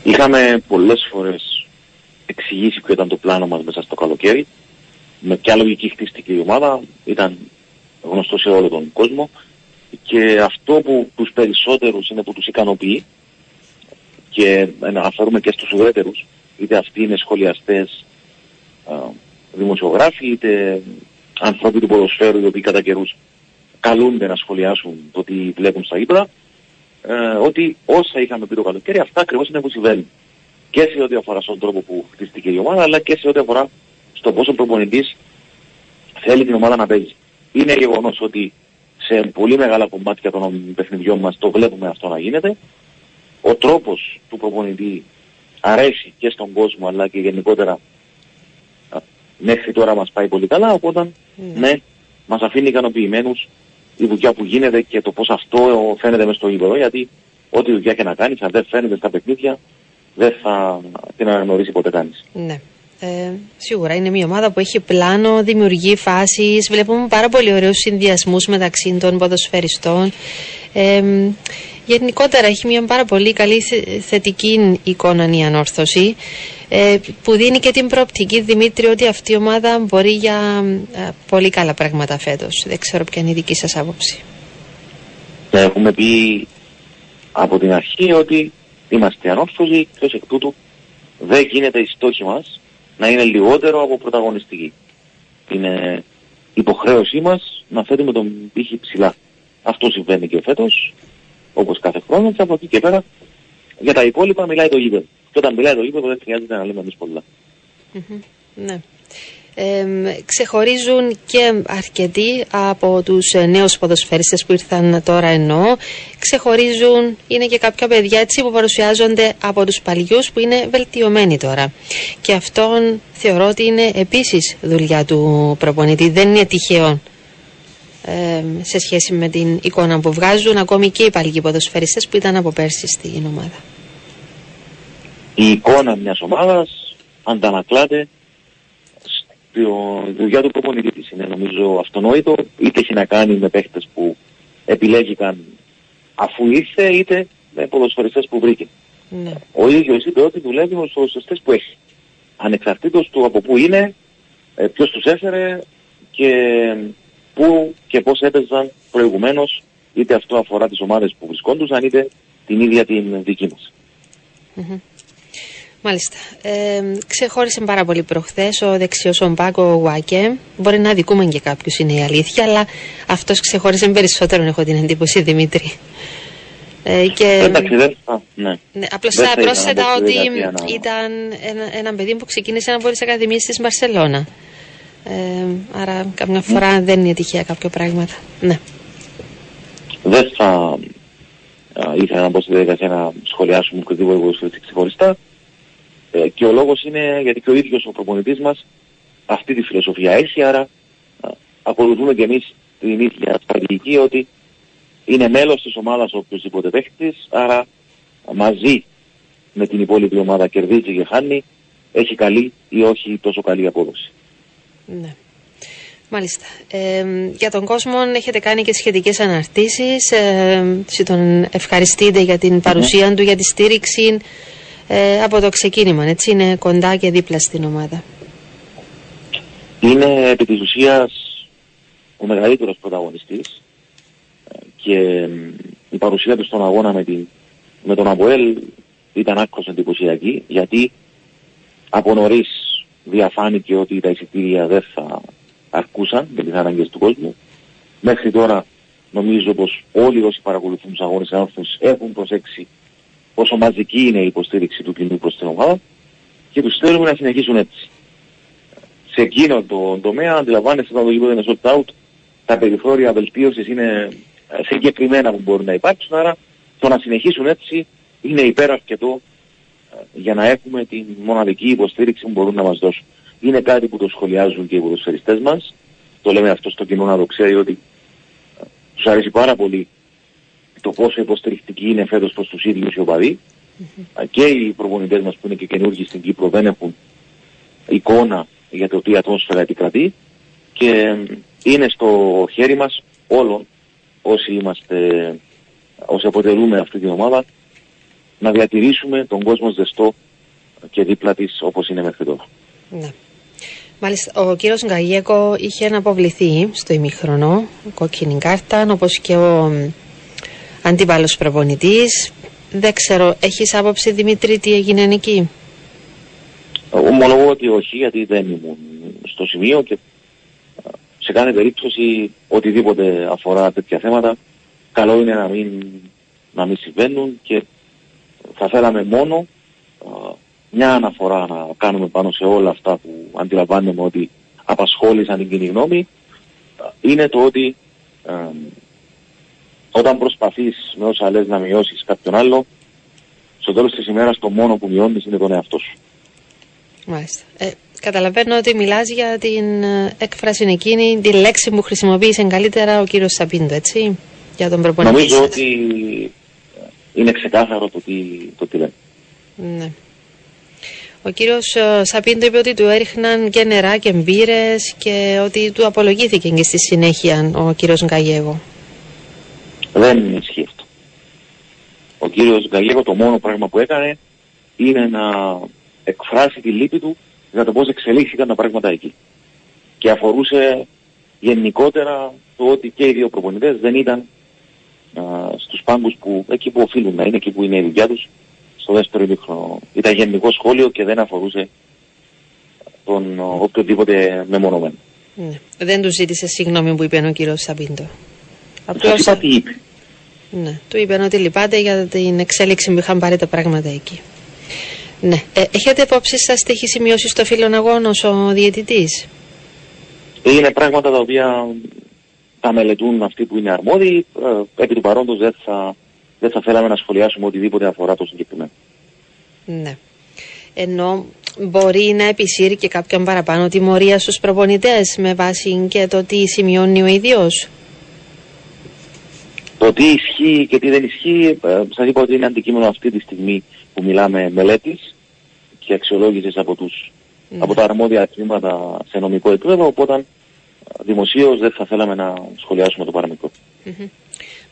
Είχαμε πολλές φορές εξηγήσει ποιο ήταν το πλάνο μας μέσα στο καλοκαίρι. Με ποια λογική χτίστηκε η ομάδα, ήταν γνωστό σε όλο τον κόσμο και αυτό που τους περισσότερους είναι που τους ικανοποιεί και αναφέρουμε και στους ουδέτερους, είτε αυτοί είναι σχολιαστές, δημοσιογράφοι, είτε ανθρώποι του ποδοσφαίρου οι οποίοι κατά καιρούς καλούνται να σχολιάσουν το τι βλέπουν στα ύπρα, ε, ότι όσα είχαμε πει το καλοκαίρι, αυτά ακριβώς είναι που συμβαίνουν. Και σε ό,τι αφορά στον τρόπο που χτίστηκε η ομάδα, αλλά και σε ό,τι αφορά στο πόσο προπονητής θέλει την ομάδα να παίζει. Είναι γεγονός ότι σε πολύ μεγάλα κομμάτια των παιχνιδιών μας το βλέπουμε αυτό να γίνεται. Ο τρόπος του προπονητή αρέσει και στον κόσμο αλλά και γενικότερα μέχρι τώρα μας πάει πολύ καλά, οπότε mm. ναι, μας αφήνει ικανοποιημένους η δουλειά που γίνεται και το πώς αυτό φαίνεται μες στο γήπεδο, γιατί ό,τι δουλειά και να κάνεις, αν δεν φαίνεται στα παιχνίδια, δεν θα την αναγνωρίσει ποτέ κανείς. Ναι. Ε, σίγουρα είναι μια ομάδα που έχει πλάνο, δημιουργεί φάσεις, βλέπουμε πάρα πολύ ωραίους συνδυασμούς μεταξύ των ποδοσφαιριστών. Ε, γενικότερα έχει μια πάρα πολύ καλή θετική εικόνα η ανόρθωση ε, που δίνει και την προοπτική Δημήτρη ότι αυτή η ομάδα μπορεί για ε, πολύ καλά πράγματα φέτος. Δεν ξέρω ποια είναι η δική σας άποψη. Έχουμε πει από την αρχή ότι είμαστε ανόρθωσοι και ως εκ τούτου δεν γίνεται η στόχη μας να είναι λιγότερο από πρωταγωνιστική. Είναι υποχρέωσή μας να φέρουμε τον πύχη ψηλά. Αυτό συμβαίνει και φέτος, όπως κάθε χρόνο και από εκεί και πέρα για τα υπόλοιπα μιλάει το γήπεδο. Και όταν μιλάει το γήπεδο δεν χρειάζεται να λέμε εμείς πολλά. Ναι. ξεχωρίζουν και αρκετοί από τους ε, νέους ποδοσφαιριστές που ήρθαν τώρα ενώ ξεχωρίζουν, είναι και κάποια παιδιά έτσι που παρουσιάζονται από τους παλιούς που είναι βελτιωμένοι τώρα και αυτόν θεωρώ ότι είναι επίσης δουλειά του προπονητή, δεν είναι τυχαίο σε σχέση με την εικόνα που βγάζουν ακόμη και οι παλιοί ποδοσφαιριστές που ήταν από πέρσι στην ομάδα. Η εικόνα μιας ομάδας αντανακλάται στη δουλειά του προπονητή της. Είναι νομίζω αυτονόητο, είτε έχει να κάνει με παίχτες που επιλέγηκαν αφού ήρθε, είτε με ποδοσφαιριστές που βρήκε. Ναι. Ο ίδιος είπε ότι δουλεύει με τους ποδοσφαιριστές που έχει. Ανεξαρτήτως του από πού είναι, ε, ποιος τους έφερε και πού και πώς έπαιζαν προηγουμένως, είτε αυτό αφορά τις ομάδες που βρισκόντουσαν, είτε την ίδια την δική μας. Μάλιστα. Ε, ξεχώρισε πάρα πολύ προχθές ο δεξιός ο Μπάκο Γουάκε. Μπορεί να αδικούμε και κάποιου, είναι η αλήθεια, αλλά αυτός ξεχώρισε περισσότερο, έχω την εντύπωση, Δημήτρη. Ε, και, Εντάξει, δεν ναι. ναι Απλώ θα πρόσθετα ότι ήταν ένα, ένα παιδί που ξεκίνησε από τι Ακαδημίε της Μπαρσελόνα. Ε, άρα, καμιά φορά δεν είναι τυχαία κάποια πράγματα. Ναι. Δεν θα ήθελα να μπω στη διαδικασία να σχολιάσουμε οποιοδήποτε ξεχωριστά. Ε, και ο λόγος είναι γιατί και ο ίδιος ο προπονητής μας αυτή τη φιλοσοφία έχει, άρα ακολουθούμε και εμείς την ίδια στρατηγική ότι είναι μέλος της ομάδας ο οποιοσδήποτε παίχτης, άρα μαζί με την υπόλοιπη ομάδα κερδίζει και χάνει, έχει καλή ή όχι τόσο καλή απόδοση. Ναι. Μάλιστα. Ε, για τον κόσμο έχετε κάνει και σχετικές αναρτήσεις. Ε, τον ευχαριστείτε για την παρουσία του, για τη στήριξη ε, από το ξεκίνημα, έτσι, είναι κοντά και δίπλα στην ομάδα. Είναι επί της ουσίας ο μεγαλύτερος πρωταγωνιστής ε, και η παρουσία του στον αγώνα με, την, με τον Αποέλ ήταν άκρως εντυπωσιακή γιατί από νωρίς διαφάνηκε ότι τα εισιτήρια δεν θα αρκούσαν για τις ανάγκες του κόσμου. Μέχρι τώρα νομίζω πως όλοι όσοι παρακολουθούν τους αγώνες έχουν προσέξει πόσο μαζική είναι η υποστήριξη του κοινού προς την ομάδα και τους θέλουμε να συνεχίσουν έτσι. Σε εκείνο το τομέα αντιλαμβάνεστε όταν το γήπεδο είναι sold out, τα περιθώρια βελτίωσης είναι ε, συγκεκριμένα που μπορούν να υπάρξουν, άρα το να συνεχίσουν έτσι είναι υπεραρκετό ε, για να έχουμε την μοναδική υποστήριξη που μπορούν να μας δώσουν. Είναι κάτι που το σχολιάζουν και οι ποδοσφαιριστές μας, το λέμε αυτό στο κοινό να το ξέρει ότι ε, τους αρέσει πάρα πολύ το πόσο υποστηρικτική είναι φέτος προς τους ίδιους οι οπαδοί. Και οι προπονητές μας που είναι και καινούργοι στην Κύπρο δεν έχουν εικόνα για το τι ατμόσφαιρα επικρατεί. Και είναι στο χέρι μας όλων όσοι είμαστε, όσοι αποτελούμε αυτή την ομάδα να διατηρήσουμε τον κόσμο ζεστό και δίπλα της όπως είναι μέχρι τώρα. Ναι. Μάλιστα, ο κύριος Γκαγιέκο είχε αναποβληθεί στο ημίχρονο, κόκκινη κάρτα, όπως και ο αντίπαλος προπονητής. Δεν ξέρω, έχεις άποψη Δημήτρη τι έγινε εκεί; Ομολογώ ότι όχι γιατί δεν ήμουν στο σημείο και σε κάθε περίπτωση οτιδήποτε αφορά τέτοια θέματα καλό είναι να μην, να μην συμβαίνουν και θα θέλαμε μόνο μια αναφορά να κάνουμε πάνω σε όλα αυτά που αντιλαμβάνουμε ότι απασχόλησαν την κοινή γνώμη είναι το ότι όταν προσπαθείς με όσα λες να μειώσεις κάποιον άλλο, στο τέλος της ημέρας το μόνο που μειώνεις είναι τον εαυτό σου. Μάλιστα. Ε, καταλαβαίνω ότι μιλάς για την ε, έκφραση εκείνη, τη λέξη που χρησιμοποίησε καλύτερα ο κύριος Σαπίντο, έτσι, για τον προπονητή. Νομίζω ότι είναι ξεκάθαρο το τι, το τι Ναι. Ο κύριος ε, Σαπίντο είπε ότι του έριχναν και νερά και μπύρες και ότι του απολογήθηκε και στη συνέχεια ο κύριος Γκαγέγο. Δεν ισχύει αυτό. Ο κύριος Γκαλιέγο το μόνο πράγμα που έκανε είναι να εκφράσει τη λύπη του για το πώς εξελίχθηκαν τα πράγματα εκεί. Και αφορούσε γενικότερα το ότι και οι δύο προπονητές δεν ήταν α, στους πάγκους που εκεί που οφείλουν να είναι, εκεί που είναι η δουλειά τους, στο δεύτερο ημίχρονο. Ήταν γενικό σχόλιο και δεν αφορούσε τον οποιοδήποτε μεμονωμένο. Ναι. Δεν του ζήτησε συγγνώμη που είπε ο κύριος Σαμπίντο. Απλώς... Σας τι είπε. Ναι, του είπαν ότι λυπάται για την εξέλιξη που είχαν πάρει τα πράγματα εκεί. Ναι. Ε, έχετε υπόψη σας τι έχει σημειώσει στο φίλον αγώνος ο διαιτητής; Είναι πράγματα τα οποία τα μελετούν αυτοί που είναι αρμόδιοι. Ε, επί του παρόντος δεν θα, δεν θα θέλαμε να σχολιάσουμε οτιδήποτε αφορά το συγκεκριμένο. Ναι. Ενώ μπορεί να επισύρει και κάποιον παραπάνω τιμωρία στους προπονητές με βάση και το τι σημειώνει ο ίδιος. Το τι ισχύει και τι δεν ισχύει, ε, σας είπα ότι είναι αντικείμενο αυτή τη στιγμή που μιλάμε μελέτης και αξιολόγησης από, τους, ναι. από τα αρμόδια τμήματα σε νομικό επίπεδο, οπότε ε, δημοσίως δεν θα θέλαμε να σχολιάσουμε το παραμικρο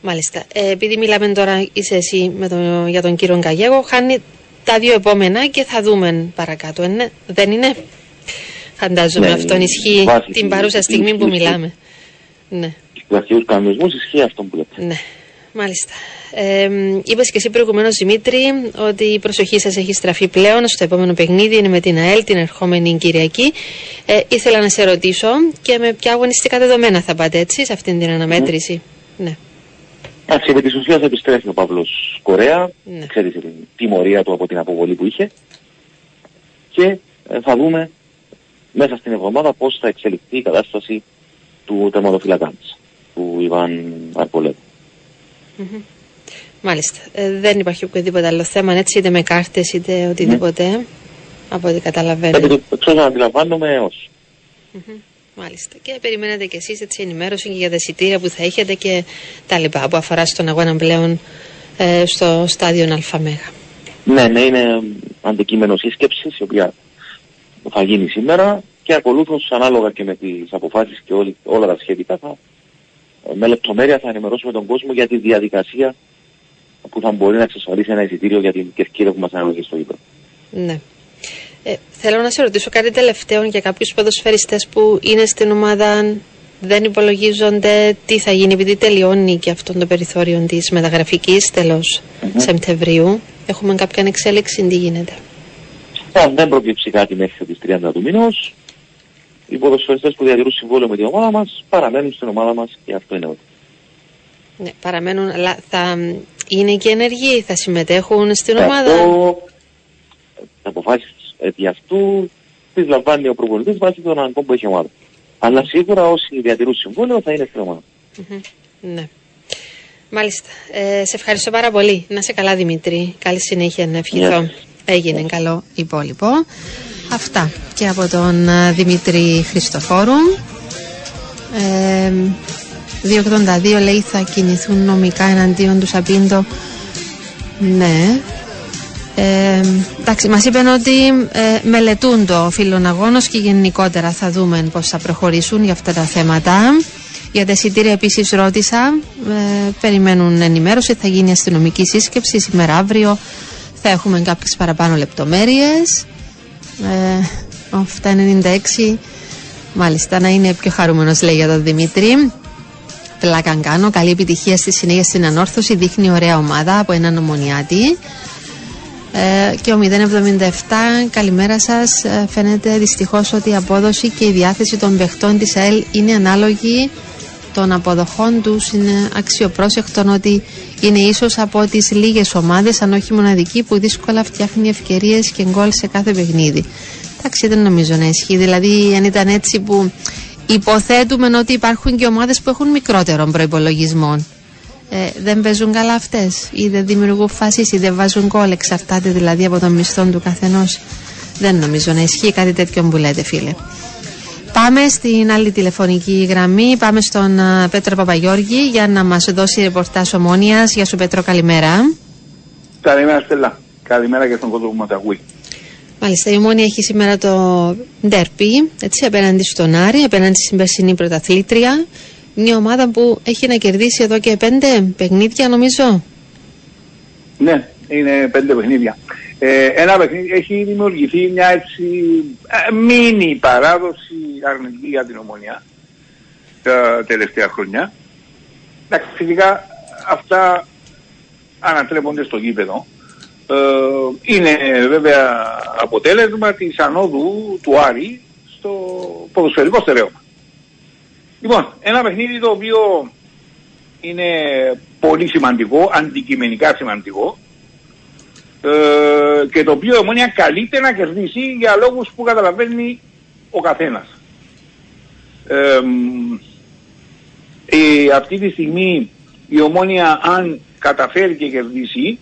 Μάλιστα. Ε, επειδή μιλάμε τώρα είσαι εσύ με τον, για τον κύριο Καγέγο, χάνει τα δύο επόμενα και θα δούμε παρακάτω. Ε, ναι, δεν είναι; Φαντάζομαι ναι, αυτό ισχύει την παρούσα στιγμή που μιλάμε. Ναι. Στου αρχαίου κανονισμούς ισχύει αυτό που λέτε. Ναι. Μάλιστα. Ε, Είπες και εσύ προηγουμένως, Δημήτρη, ότι η προσοχή σας έχει στραφεί πλέον στο επόμενο παιχνίδι. Είναι με την ΑΕΛ την ερχόμενη Κυριακή. Ε, ήθελα να σε ρωτήσω και με ποια αγωνιστικά δεδομένα θα πάτε έτσι σε αυτήν την αναμέτρηση. Ναι. ναι. Εντάξει, επί της ουσίας επιστρέφει ο Παύλος Κορέα. Ναι. Ξέρετε την τιμωρία του από την αποβολή που είχε. Και ε, θα δούμε μέσα στην εβδομάδα πώς θα εξελιχθεί η κατάσταση του τερματοφυλακά του Ιβάν Αρπολέτου. Mm-hmm. Μάλιστα. Ε, δεν υπάρχει οποιοδήποτε άλλο θέμα, έτσι, είτε με κάρτες είτε οτιδήποτε. Ναι. Από ό,τι καταλαβαίνω. Επί του να αντιλαμβάνομαι ως. Mm-hmm. Μάλιστα. Και περιμένετε κι εσείς έτσι ενημέρωση για τα εισιτήρια που θα έχετε και τα λοιπά που αφορά στον αγώνα πλέον ε, στο στάδιο ΑΜΕΓΑ. Ναι, ναι, είναι αντικείμενο σύσκεψης η οποία θα γίνει σήμερα και ακολούθως ανάλογα και με τις αποφάσεις και όλη, όλα τα σχετικά θα, με λεπτομέρεια θα ενημερώσουμε τον κόσμο για τη διαδικασία που θα μπορεί να εξασφαλίσει ένα εισιτήριο για την κερκίδα που μας αναλογεί στο γήπεδο. Ναι. Ε, θέλω να σε ρωτήσω κάτι τελευταίο για κάποιους ποδοσφαιριστές που είναι στην ομάδα, δεν υπολογίζονται τι θα γίνει επειδή τελειώνει και αυτό το περιθώριο της μεταγραφικής τέλος mm-hmm. Σεπτεμβρίου. Έχουμε κάποια εξέλιξη, τι γίνεται; Αν δεν προκύψει κάτι μέχρι τις 30 του μήνους, οι ποδοσφαιριστές που διατηρούν συμβόλαιο με την ομάδα μας παραμένουν στην ομάδα μας και αυτό είναι ό,τι. Ναι, παραμένουν, αλλά θα είναι και ενεργοί, θα συμμετέχουν στην ομάδα; Αυτό, τα αποφάσεις επί αυτού τις λαμβάνει ο προπονητής βάσει των αναγκών που έχει η ομάδα. Αλλά σίγουρα όσοι διατηρούν συμβόλαιο θα είναι στην ομάδα. Ναι. Μάλιστα. Ε, σε ευχαριστώ πάρα πολύ. Να σε καλά Δημήτρη. Καλή συνέχεια να ευχηθώ. Έγινε καλό υπόλοιπο. Αυτά και από τον ε, Δημήτρη Χριστοφόρου. Ε, 282 λέει θα κινηθούν νομικά εναντίον του Σαπίντο. Ναι. Ε, εντάξει, μας είπαν ότι ε, μελετούν το φίλον αγώνος και γενικότερα θα δούμε πώς θα προχωρήσουν για αυτά τα θέματα. Για τα εισιτήρια επίσης ρώτησα, ε, περιμένουν ενημέρωση, θα γίνει αστυνομική σύσκεψη σήμερα αύριο, θα έχουμε κάποιες παραπάνω λεπτομέρειες. Ε, 796, μάλιστα να είναι πιο χαρούμενος λέει για τον Δημήτρη. Πλάκα κάνω, καλή επιτυχία στη συνέχεια στην ανόρθωση, δείχνει ωραία ομάδα από έναν ομονιάτη. Ε, και ο 077, καλημέρα σας. Ε, φαίνεται δυστυχώς ότι η απόδοση και η διάθεση των παιχτών της ΑΕΛ είναι ανάλογη των αποδοχών τους είναι αξιοπρόσεκτον ότι είναι ίσως από τις λίγες ομάδες αν όχι μοναδική που δύσκολα φτιάχνει ευκαιρίες και γκολ σε κάθε παιχνίδι. Εντάξει δεν νομίζω να ισχύει δηλαδή αν ήταν έτσι που υποθέτουμε ότι υπάρχουν και ομάδες που έχουν μικρότερων προϋπολογισμών ε, δεν παίζουν καλά αυτές ή δεν δημιουργούν φάσεις ή δεν βάζουν κόλλ. Εξαρτάται δηλαδή από τον μισθό του καθενός. Δεν νομίζω να ισχύει κάτι τέτοιο που λέτε, φίλε. Πάμε στην άλλη τηλεφωνική γραμμή. Πάμε στον uh, Πέτρο Παπαγιώργη για να μας δώσει ρεπορτάζ ομόνοια. Γεια σου, Πέτρο, καλημέρα. Καλημέρα, Στέλλα. Καλημέρα και στον κόσμο που μας ακούει. Μάλιστα, η Ομόνια έχει σήμερα το ντέρπι, έτσι, απέναντι στον Άρη, απέναντι στην περσινή πρωταθλήτρια. Μια ομάδα που έχει να κερδίσει εδώ και πέντε παιχνίδια νομίζω. Ναι, είναι πέντε παιχνίδια. Ε, ένα παιχνίδι έχει δημιουργηθεί μια έτσι ε, μίνι παράδοση αρνητική για την ομονία τα τελευταία χρόνια. Εντάξει, φυσικά αυτά ανατρέπονται στο γήπεδο. Ε, είναι βέβαια αποτέλεσμα της ανόδου του Άρη στο ποδοσφαιρικό στερέωμα. Λοιπόν, ένα παιχνίδι το οποίο είναι πολύ σημαντικό, αντικειμενικά σημαντικό ε, και το οποίο η Ομόνια καλείται να κερδίσει για λόγους που καταλαβαίνει ο καθένας. ε, ε, αυτή τη στιγμή η ομόνια αν καταφέρει και κερδίσει,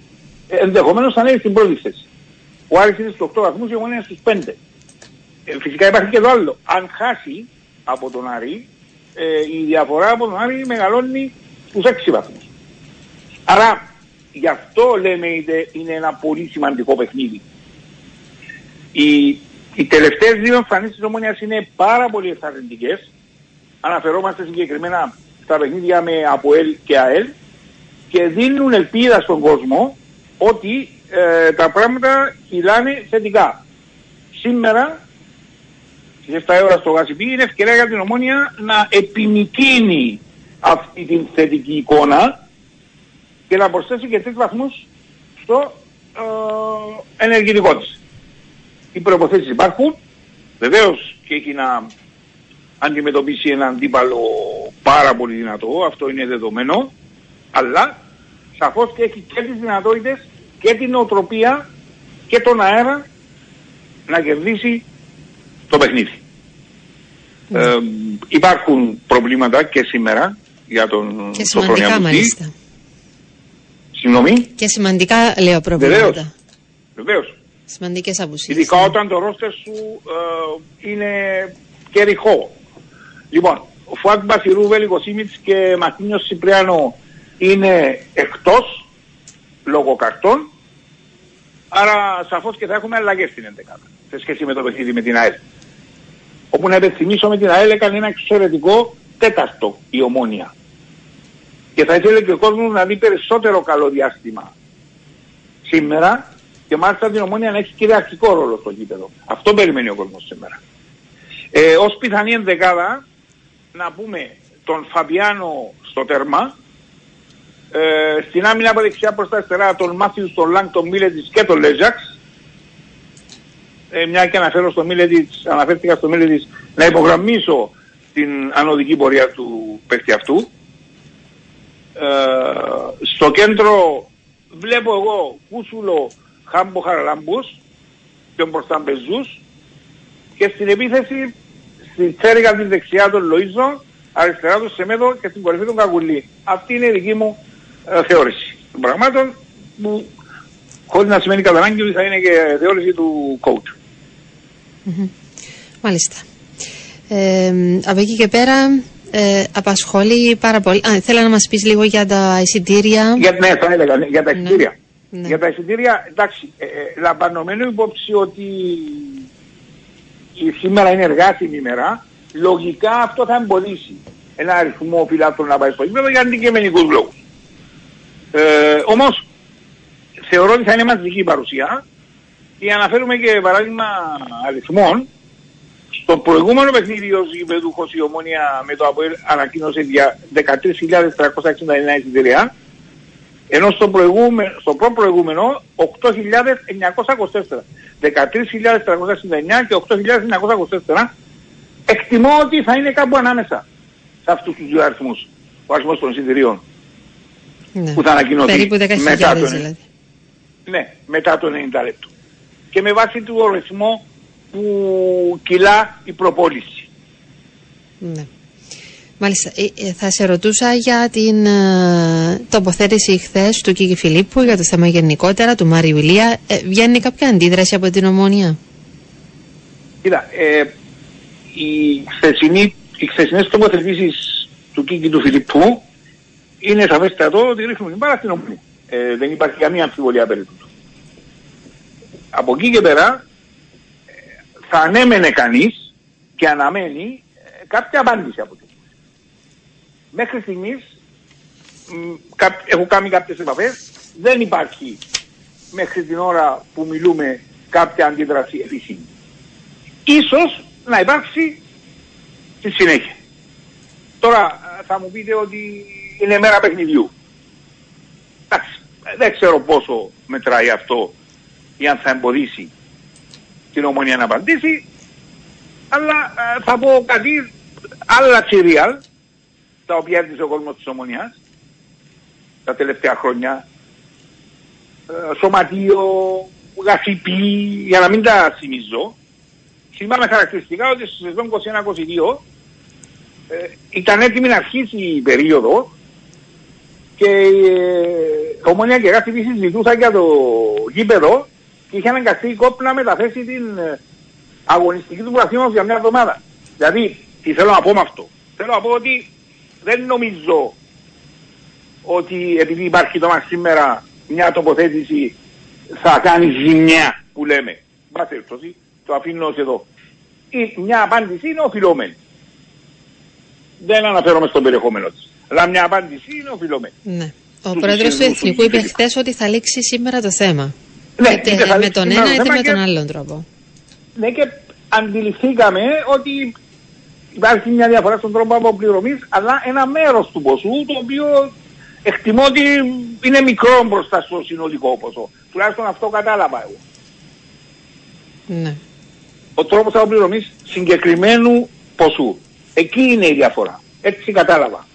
ενδεχομένως θα είναι στην πρώτη θέση. Ο Άρης είναι στους 8 βαθμούς, η ομόνια είναι στους 5. Ε, φυσικά υπάρχει και το άλλο. Αν χάσει από τον Άρη, ε, η διαφορά από τον Άρη μεγαλώνει στους 6 βαθμούς. Άρα γι' αυτό λέμε είναι ένα πολύ σημαντικό παιχνίδι. Οι, οι τελευταίες δύο εμφανίσεις της Ομόνιας είναι πάρα πολύ ευθαρρυντικές. Αναφερόμαστε συγκεκριμένα στα παιχνίδια με ΑΠΟΕΛ και ΑΕΛ και δίνουν ελπίδα στον κόσμο ότι ε, τα πράγματα κυλάνε θετικά. Σήμερα στις 7 ώρα στο Γασιπί είναι ευκαιρία για την Ομόνια να επιμηκύνει αυτή την θετική εικόνα και να προσθέσει και τρεις βαθμούς στο ε, ενεργητικό της. Οι προϋποθέσεις υπάρχουν, βεβαίως και έχει να αντιμετωπίσει έναν αντίπαλο πάρα πολύ δυνατό, αυτό είναι δεδομένο, αλλά σαφώς και έχει και τις δυνατότητες και την οτροπία και τον αέρα να κερδίσει το παιχνίδι. Ναι. Ε, υπάρχουν προβλήματα και σήμερα για τον Και σημαντικά μάλιστα. Συγγνώμη. Και σημαντικά λέω προβλήματα. Βεβαίως. Βεβαίως. Σημαντικές απουσίες. Ειδικά ναι. όταν το ρόστερ σου ε, είναι κερικό. Λοιπόν, ο Φουάτ Μπασιρού, Βέλικο Σίμιτς και Μαρτίνιος Σιπριάνο είναι εκτός λόγω καρτών. Άρα σαφώς και θα έχουμε αλλαγές στην 11 σε σχέση με το παιχνίδι με την ΑΕΛ. Όπου να υπενθυμίσω με την ΑΕΛ έκανε ένα εξαιρετικό τέταρτο η ομόνια. Και θα ήθελε και ο κόσμος να δει περισσότερο καλό διάστημα σήμερα και μάλιστα την ομόνια να έχει κυριαρχικό ρόλο στο γήπεδο. Αυτό περιμένει ο κόσμος σήμερα. Ε, ως πιθανή ενδεκάδα να πούμε τον Φαβιάνο στο τέρμα, ε, στην άμυνα από δεξιά προς τα αριστερά τον Μάθιους, τον Λάγκ, τον Μίλετης και τον Λέζαξ. Ε, μια και αναφέρω στο Μίλετης, αναφέρθηκα στο Μίλετης να υπογραμμίσω την ανωδική πορεία του παίκτη αυτού. Ε, στο κέντρο βλέπω εγώ Κούσουλο Χάμπο Χαραλάμπους και μπροστά Μπεζούς και στην επίθεση στην τσέριγα της δεξιά των Λοΐζο, αριστερά του Σεμέδο και στην κορυφή του Καγουλή. Αυτή είναι η δική μου ε, θεώρηση των πραγμάτων που χωρίς να σημαίνει κατά ανάγκη ότι θα είναι και θεώρηση του coach. Μάλιστα. Ε, από εκεί και πέρα ε, απασχολεί πάρα πολύ. Α, θέλω να μας πεις λίγο για τα εισιτήρια. Για, ναι, θα έλεγα, ναι, για τα ναι. εισιτήρια. Ναι. Για τα εισιτήρια, εντάξει, ε, ε, λαμβανομένου υπόψη ότι σήμερα είναι εργάσιμη ημέρα, λογικά αυτό θα εμποδίσει ένα αριθμό φυλάτων να πάει στο γήπεδο για αντικειμενικούς λόγους. Ε, όμως θεωρώ ότι θα είναι μαζική η παρουσία και αναφέρουμε και παράδειγμα αριθμών στο προηγούμενο παιχνίδι ως γηπεδούχος η Ομόνια με το ΑΠΟΕΛ ανακοίνωσε για 13.369 εισιτήρια ενώ στο, προηγούμενο, στο προ προηγούμενο 8.924. 13.369 και 8.924 εκτιμώ ότι θα είναι κάπου ανάμεσα σε αυτούς τους δύο αριθμούς ο αριθμός των εισιτηρίων ναι. που θα ανακοινωθεί Περίπου 10.000 μετά το, δηλαδή. ναι, μετά το 90 λεπτό. Και με βάση του ορισμό που κυλά η προπόληση. Ναι. Μάλιστα. Ε, ε, θα σε ρωτούσα για την ε, τοποθέτηση χθες του Κίκη Φιλίππου για το θέμα γενικότερα, του Μάριου Ηλία. Ε, βγαίνει κάποια αντίδραση από την ομόνια; Κοίτα, ε, οι, χθεσινή, οι χθεσινές τοποθετήσεις του Κίκη του Φιλίππου είναι σαφέστατο ότι ρίχνουν την πάρα στην ομόνια. Ε, δεν υπάρχει καμία αμφιβολία περί τούτου. Από εκεί και πέρα θα ανέμενε κανείς και αναμένει κάποια απάντηση από την Μέχρι στιγμής έχω κάνει κάποιες επαφές, δεν υπάρχει μέχρι την ώρα που μιλούμε κάποια αντίδραση επίσημη. Ίσως να υπάρξει στη συνέχεια. Τώρα θα μου πείτε ότι είναι μέρα παιχνιδιού. Εντάξει, δεν ξέρω πόσο μετράει αυτό ή αν θα εμποδίσει την ομονία να απαντήσει, αλλά θα πω κάτι άλλα τσιριάλ τα οποία έζησε ο κόσμος της Ομονιάς τα τελευταία χρόνια. Ε, σωματείο, γασιπί, για να μην τα θυμίζω. Θυμάμαι χαρακτηριστικά ότι στη σεζόν 21-22 ε, ήταν έτοιμη να αρχίσει η περίοδο και ε, ομόνια και κάθε συζητούσαν για το γήπεδο και είχε αναγκαστεί η κόπ να μεταθέσει την ε, αγωνιστική του βαθμού για μια εβδομάδα. Δηλαδή, τι θέλω να πω με αυτό. Θέλω να πω ότι δεν νομίζω ότι επειδή υπάρχει το μας σήμερα μια τοποθέτηση θα κάνει ζημιά που λέμε. Μπας το αφήνω ως εδώ. Η, μια απάντηση είναι οφειλόμενη. Δεν αναφέρομαι στον περιεχόμενο της. Αλλά μια απάντηση είναι οφειλόμενη. Ναι. Ο πρόεδρος του Εθνικού είπε χθες ότι θα λήξει σήμερα το θέμα. Ναι, είτε με τον ένα είτε με τον άλλον τρόπο. Ναι, και αντιληφθήκαμε ότι υπάρχει μια διαφορά στον τρόπο αποπληρωμής, αλλά ένα μέρος του ποσού το οποίο εκτιμώ ότι είναι μικρό μπροστά στο συνολικό ποσό. Τουλάχιστον αυτό κατάλαβα εγώ. Ναι. Ο τρόπος αποπληρωμής συγκεκριμένου ποσού. Εκεί είναι η διαφορά. Έτσι κατάλαβα.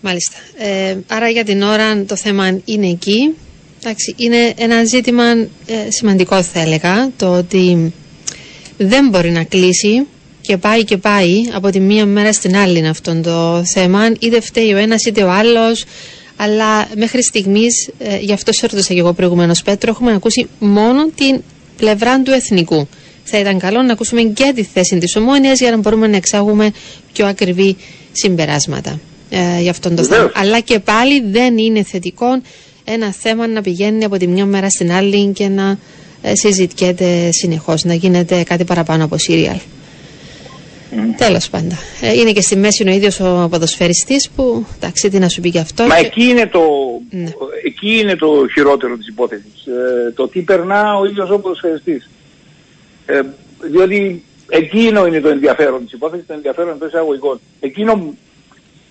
Μάλιστα. Ε, άρα για την ώρα το θέμα είναι εκεί. Εντάξει, είναι ένα ζήτημα ε, σημαντικό θα έλεγα το ότι δεν μπορεί να κλείσει και πάει και πάει από τη μία μέρα στην άλλη είναι αυτό το θέμα είτε φταίει ο ένας είτε ο άλλος αλλά μέχρι στιγμής, ε, γι' αυτό σε ρωτήσα και εγώ προηγουμένως Πέτρο, έχουμε ακούσει μόνο την πλευρά του εθνικού. Θα ήταν καλό να ακούσουμε και τη θέση της ομόνιας για να μπορούμε να εξάγουμε πιο ακριβή συμπεράσματα ε, για αυτόν τον θέμα. Αλλά και πάλι δεν είναι θετικό ένα θέμα να πηγαίνει από τη μια μέρα στην άλλη και να ε, συζητιέται συνεχώς, να γίνεται κάτι παραπάνω από σύριαλ. Mm. Τέλος πάντων. Ε, είναι και στη μέση ο ίδιος ο ποδοσφαιριστής που. Εντάξει, τι να σου πει και αυτό. Μα εκεί, είναι το, ναι. εκεί είναι το χειρότερο της υπόθεσης. Ε, το τι περνά ο ίδιος ο ποδοσφαιριστής. Ε, διότι εκείνο είναι το ενδιαφέρον της υπόθεσης, το ενδιαφέρον εντός εισαγωγικών. Εκείνο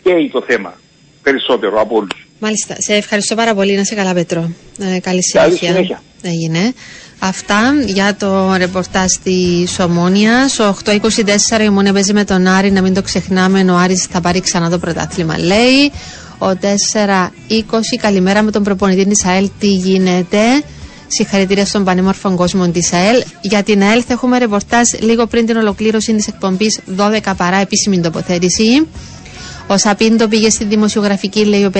καίει το θέμα περισσότερο από όλους. Μάλιστα. Σε ευχαριστώ πάρα πολύ. Να σε καλά, Πέτρο. Ε, καλή συνέχεια. Καλή συνέχεια. Έγινε. Αυτά για το ρεπορτάζ της Ομόνιας. Ο 824 η Ομόνια παίζει με τον Άρη, να μην το ξεχνάμε. Ο Άρης θα πάρει ξανά το πρωτάθλημα, λέει. Ο 420 καλημέρα με τον προπονητή της ΑΕΛ. Τι γίνεται; Συγχαρητήρια στον πανέμορφο κόσμο της ΑΕΛ. Για την ΑΕΛ θα έχουμε ρεπορτάζ λίγο πριν την ολοκλήρωση της εκπομπής 12 παρά επίσημη τοποθέτηση. Ο Σαπίντο πήγε στη δημοσιογραφική, λέει ο 565,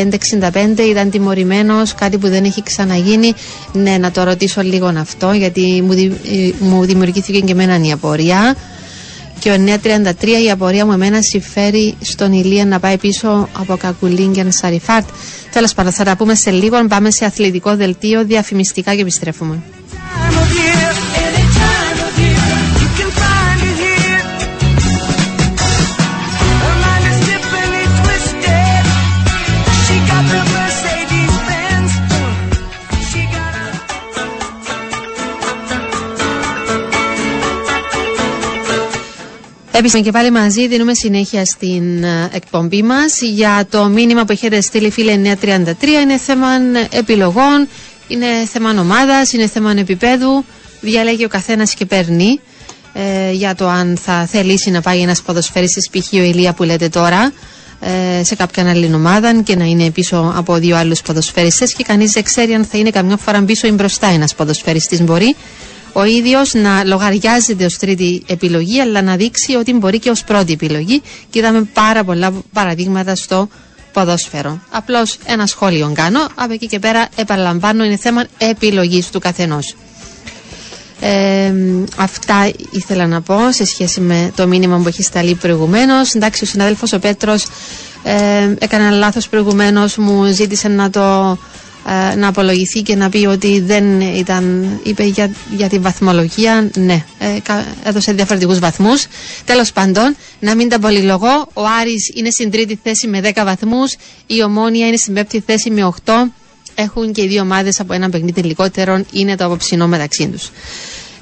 ήταν τιμωρημένος, κάτι που δεν έχει ξαναγίνει. Ναι, να το ρωτήσω λίγο αυτό, γιατί μου, δη, ε, μου δημιουργήθηκε και εμένα η απορία. Και ο 933, η απορία μου εμένα συμφέρει στον Ηλία να πάει πίσω από Κακουλίνγκεν Σαριφάρτ. Τέλος πάντων, θα τα πούμε σε λίγο. Πάμε σε αθλητικό δελτίο, διαφημιστικά και επιστρέφουμε. Επίσης και πάλι μαζί δίνουμε συνέχεια στην ε, εκπομπή μας. Για το μήνυμα που έχετε στείλει φίλε 933 είναι θέμα επιλογών, είναι θέμα ομάδας, είναι θέμα επίπεδου. Διαλέγει ο καθένας και παίρνει ε, για το αν θα θελήσει να πάει ένας ποδοσφαίριστης π.χ. ο Ηλία που λέτε τώρα ε, σε κάποια άλλη ομάδα και να είναι πίσω από δύο άλλους ποδοσφαιριστές και κανείς δεν ξέρει αν θα είναι καμιά φορά πίσω ή μπροστά ένας ποδοσφαιριστής μπορεί ο ίδιος να λογαριάζεται ως τρίτη επιλογή, αλλά να δείξει ότι μπορεί και ως πρώτη επιλογή. Και είδαμε πάρα πολλά παραδείγματα στο ποδόσφαιρο. Απλώς ένα σχόλιο κάνω. Από εκεί και πέρα, επαναλαμβάνω, είναι θέμα επιλογής του καθενός. Ε, αυτά ήθελα να πω σε σχέση με το μήνυμα που έχεις σταλεί προηγουμένως. Εντάξει, ο συνάδελφος ο Πέτρος ε, έκανε ένα λάθος προηγουμένως, μου ζήτησε να το ε, να απολογηθεί και να πει ότι δεν ήταν, είπε για, για τη βαθμολογία, ναι, ε, έδωσε διαφορετικούς βαθμούς. Τέλος πάντων, να μην τα πολυλογώ, ο Άρης είναι στην τρίτη θέση με 10 βαθμούς, η Ομόνια είναι στην πέμπτη θέση με 8, έχουν και οι δύο ομάδες από ένα παιχνίδι λιγότερο, είναι το απόψινό μεταξύ τους.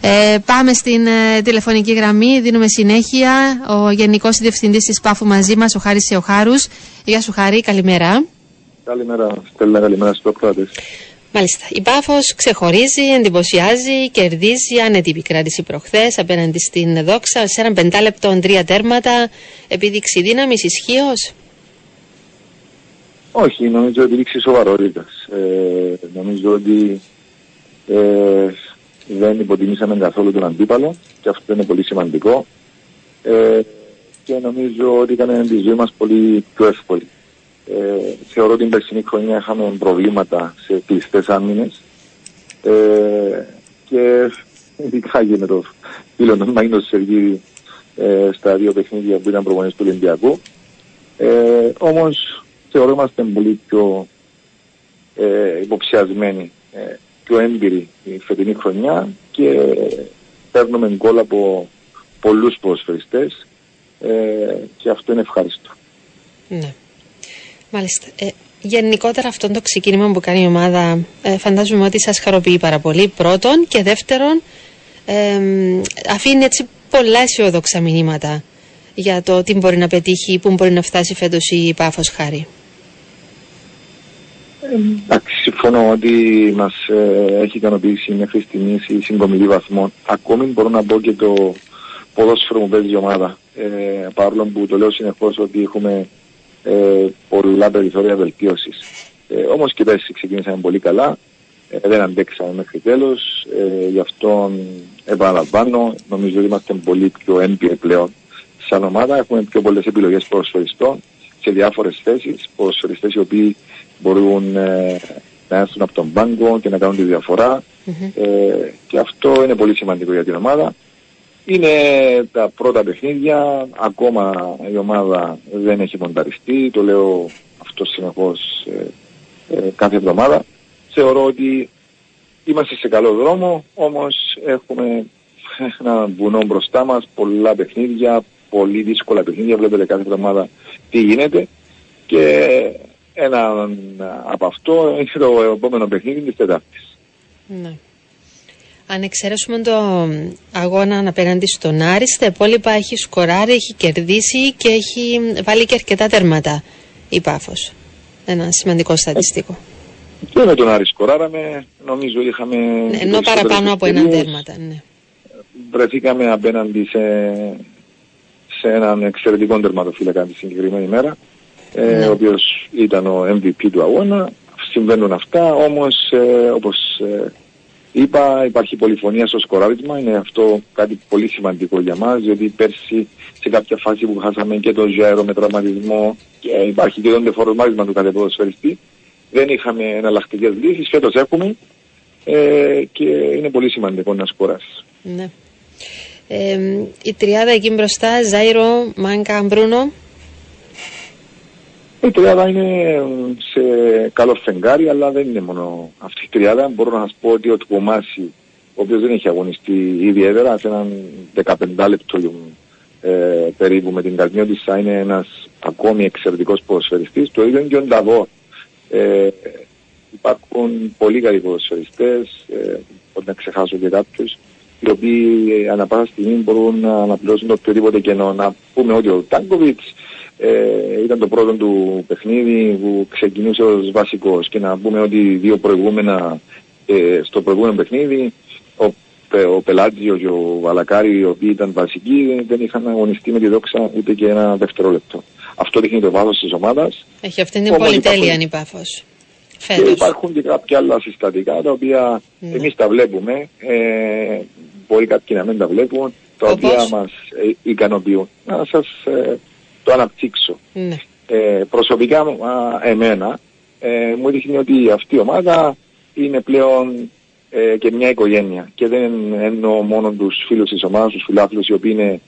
Ε, πάμε στην ε, τηλεφωνική γραμμή, δίνουμε συνέχεια. Ο Γενικός Διευθυντής της ΠΑΦΟΥ μαζί μας, ο Χάρης Σεοχάρους. Γεια σου Χάρη, καλημέρα. Καλημέρα, Στέλλα, καλημέρα στους προκράτες. Μάλιστα. Η Πάφος ξεχωρίζει, εντυπωσιάζει, κερδίζει άνετη επικράτηση προχθές απέναντι στην Δόξα σε έναν πεντάλεπτο τρία τέρματα. Επίδειξη δύναμης, ισχύως; Όχι, νομίζω ότι δείξει σοβαρότητας. Ε, νομίζω ότι ε, δεν υποτιμήσαμε καθόλου τον αντίπαλο και αυτό είναι πολύ σημαντικό. Ε, και νομίζω ότι ήταν της ζωής μας πολύ πιο εύκολη. Ε, θεωρώ ότι την περσινή χρονιά είχαμε προβλήματα σε κλειστές άμυνες ε, και ειδικά και με το φίλο του Μάγνο Σεργίδη ε, στα δύο παιχνίδια που ήταν προπονές του Ολυμπιακού. Ε, όμως θεωρώ είμαστε πολύ πιο ε, υποψιασμένοι, ε, πιο έμπειροι η φετινή χρονιά και παίρνουμε γκολ από πολλούς ποδοσφαιριστές ε, και αυτό είναι ευχάριστο. Ναι. Μάλιστα. Ε, γενικότερα αυτό το ξεκίνημα που κάνει η ομάδα ε, φαντάζομαι ότι σας χαροποιεί πάρα πολύ πρώτον και δεύτερον ε, αφήνει έτσι πολλά αισιόδοξα μηνύματα για το τι μπορεί να πετύχει, πού μπορεί να φτάσει φέτος η Πάφος Χάρη. Εντάξει, συμφωνώ ότι μας ε, έχει ικανοποιήσει μέχρι στιγμής η συγκομιδή βαθμών. Ακόμη μπορώ να πω και το ποδόσφαιρο μου παίζει η ομάδα. Ε, παρόλο που το λέω συνεχώς ότι έχουμε ε, πολλά περιθώρια βελτίωσης. Ε, Όμως και πέρσι ξεκίνησαμε πολύ καλά. Ε, δεν αντέξαμε μέχρι τέλος. Ε, γι' αυτό επαναλαμβάνω. Νομίζω ότι είμαστε πολύ πιο έμπειροι πλέον σαν ομάδα. Έχουμε πιο πολλές επιλογές ποδοσφαιριστών σε διάφορες θέσεις. Ποδοσφαιριστές οι οποίοι μπορούν ε, να έρθουν από τον πάγκο και να κάνουν τη διαφορα Ε, και αυτό είναι πολύ σημαντικό για την ομάδα. Είναι τα πρώτα παιχνίδια, ακόμα η ομάδα δεν έχει μονταριστεί, το λέω αυτό συνεχώς ε, ε, κάθε εβδομάδα. Θεωρώ ότι είμαστε σε καλό δρόμο, όμως έχουμε ένα βουνό μπροστά μας, πολλά παιχνίδια, πολύ δύσκολα παιχνίδια, βλέπετε κάθε εβδομάδα τι γίνεται και ένα από αυτό είναι το επόμενο παιχνίδι της Τετάρτης. Ναι. Αν εξαιρέσουμε το αγώνα απέναντι στον Άρη, στα υπόλοιπα έχει σκοράρει, έχει κερδίσει και έχει βάλει και αρκετά τέρματα η Πάφος. Ένα σημαντικό στατιστικό. Και με τον Άρη σκοράραμε, νομίζω είχαμε... Ναι, ενώ παραπάνω από ένα τέρματα, ναι. Βρεθήκαμε απέναντι σε, σε έναν εξαιρετικό τερματοφύλακα τη συγκεκριμένη μέρα ε, ναι. ο οποίος ήταν ο MVP του αγώνα. Συμβαίνουν αυτά, όμως ε, όπως ε, είπα υπάρχει πολυφωνία στο σκοράρισμα, είναι αυτό κάτι πολύ σημαντικό για μας, διότι πέρσι σε κάποια φάση που χάσαμε και τον Ζέρο με τραυματισμό και υπάρχει και το δεφορμάρισμα του κάθε ποδοσφαιριστή, δεν είχαμε εναλλακτικές λύσεις, φέτος έχουμε ε, και είναι πολύ σημαντικό να σκοράσεις. Ναι. Ε, η τριάδα εκεί μπροστά, Ζάιρο, Μάνκα, Μπρούνο, η τριάδα είναι σε καλό φεγγάρι, αλλά δεν είναι μόνο αυτή η τριάδα. Μπορώ να σας πω ότι ο Τουκομάση, ο οποίος δεν έχει αγωνιστεί ιδιαίτερα, σε έναν 15 λεπτό ε, περίπου με την καρδιά θα είναι ένας ακόμη εξαιρετικός ποδοσφαιριστής. Το ίδιο και ο Νταβό. Ε, υπάρχουν πολύ καλοί ποδοσφαιριστές, ε, να ξεχάσω και κάποιους, οι οποίοι ανά πάσα στιγμή μπορούν να αναπληρώσουν το οποιοδήποτε κενό. Να πούμε ότι ο Τάγκοβιτ ε, ήταν το πρώτο του παιχνίδι που ξεκινούσε ως βασικός και να πούμε ότι δύο προηγούμενα ε, στο προηγούμενο παιχνίδι ο, ο Πελάτζιος και ο Βαλακάρη οι οποίοι ήταν βασικοί δεν είχαν αγωνιστεί με τη δόξα ούτε και ένα δευτερόλεπτο. Αυτό δείχνει το βάθος της ομάδας. Έχει αυτή την πολυτέλεια αν πάφος. Και υπάρχουν και κάποια άλλα συστατικά τα οποία ναι. εμείς τα βλέπουμε, ε, μπορεί κάποιοι να μην τα βλέπουν, τα Όπως; οποία μας ε, ικανοποιούν. Να σας ε, το αναπτύξω. Ναι. Ε, προσωπικά α, εμένα ε, μου δείχνει ότι αυτή η ομάδα είναι πλέον ε, και μια οικογένεια και δεν εννοώ μόνο τους φίλους της ομάδας, τους φιλάθλους οι οποίοι είναι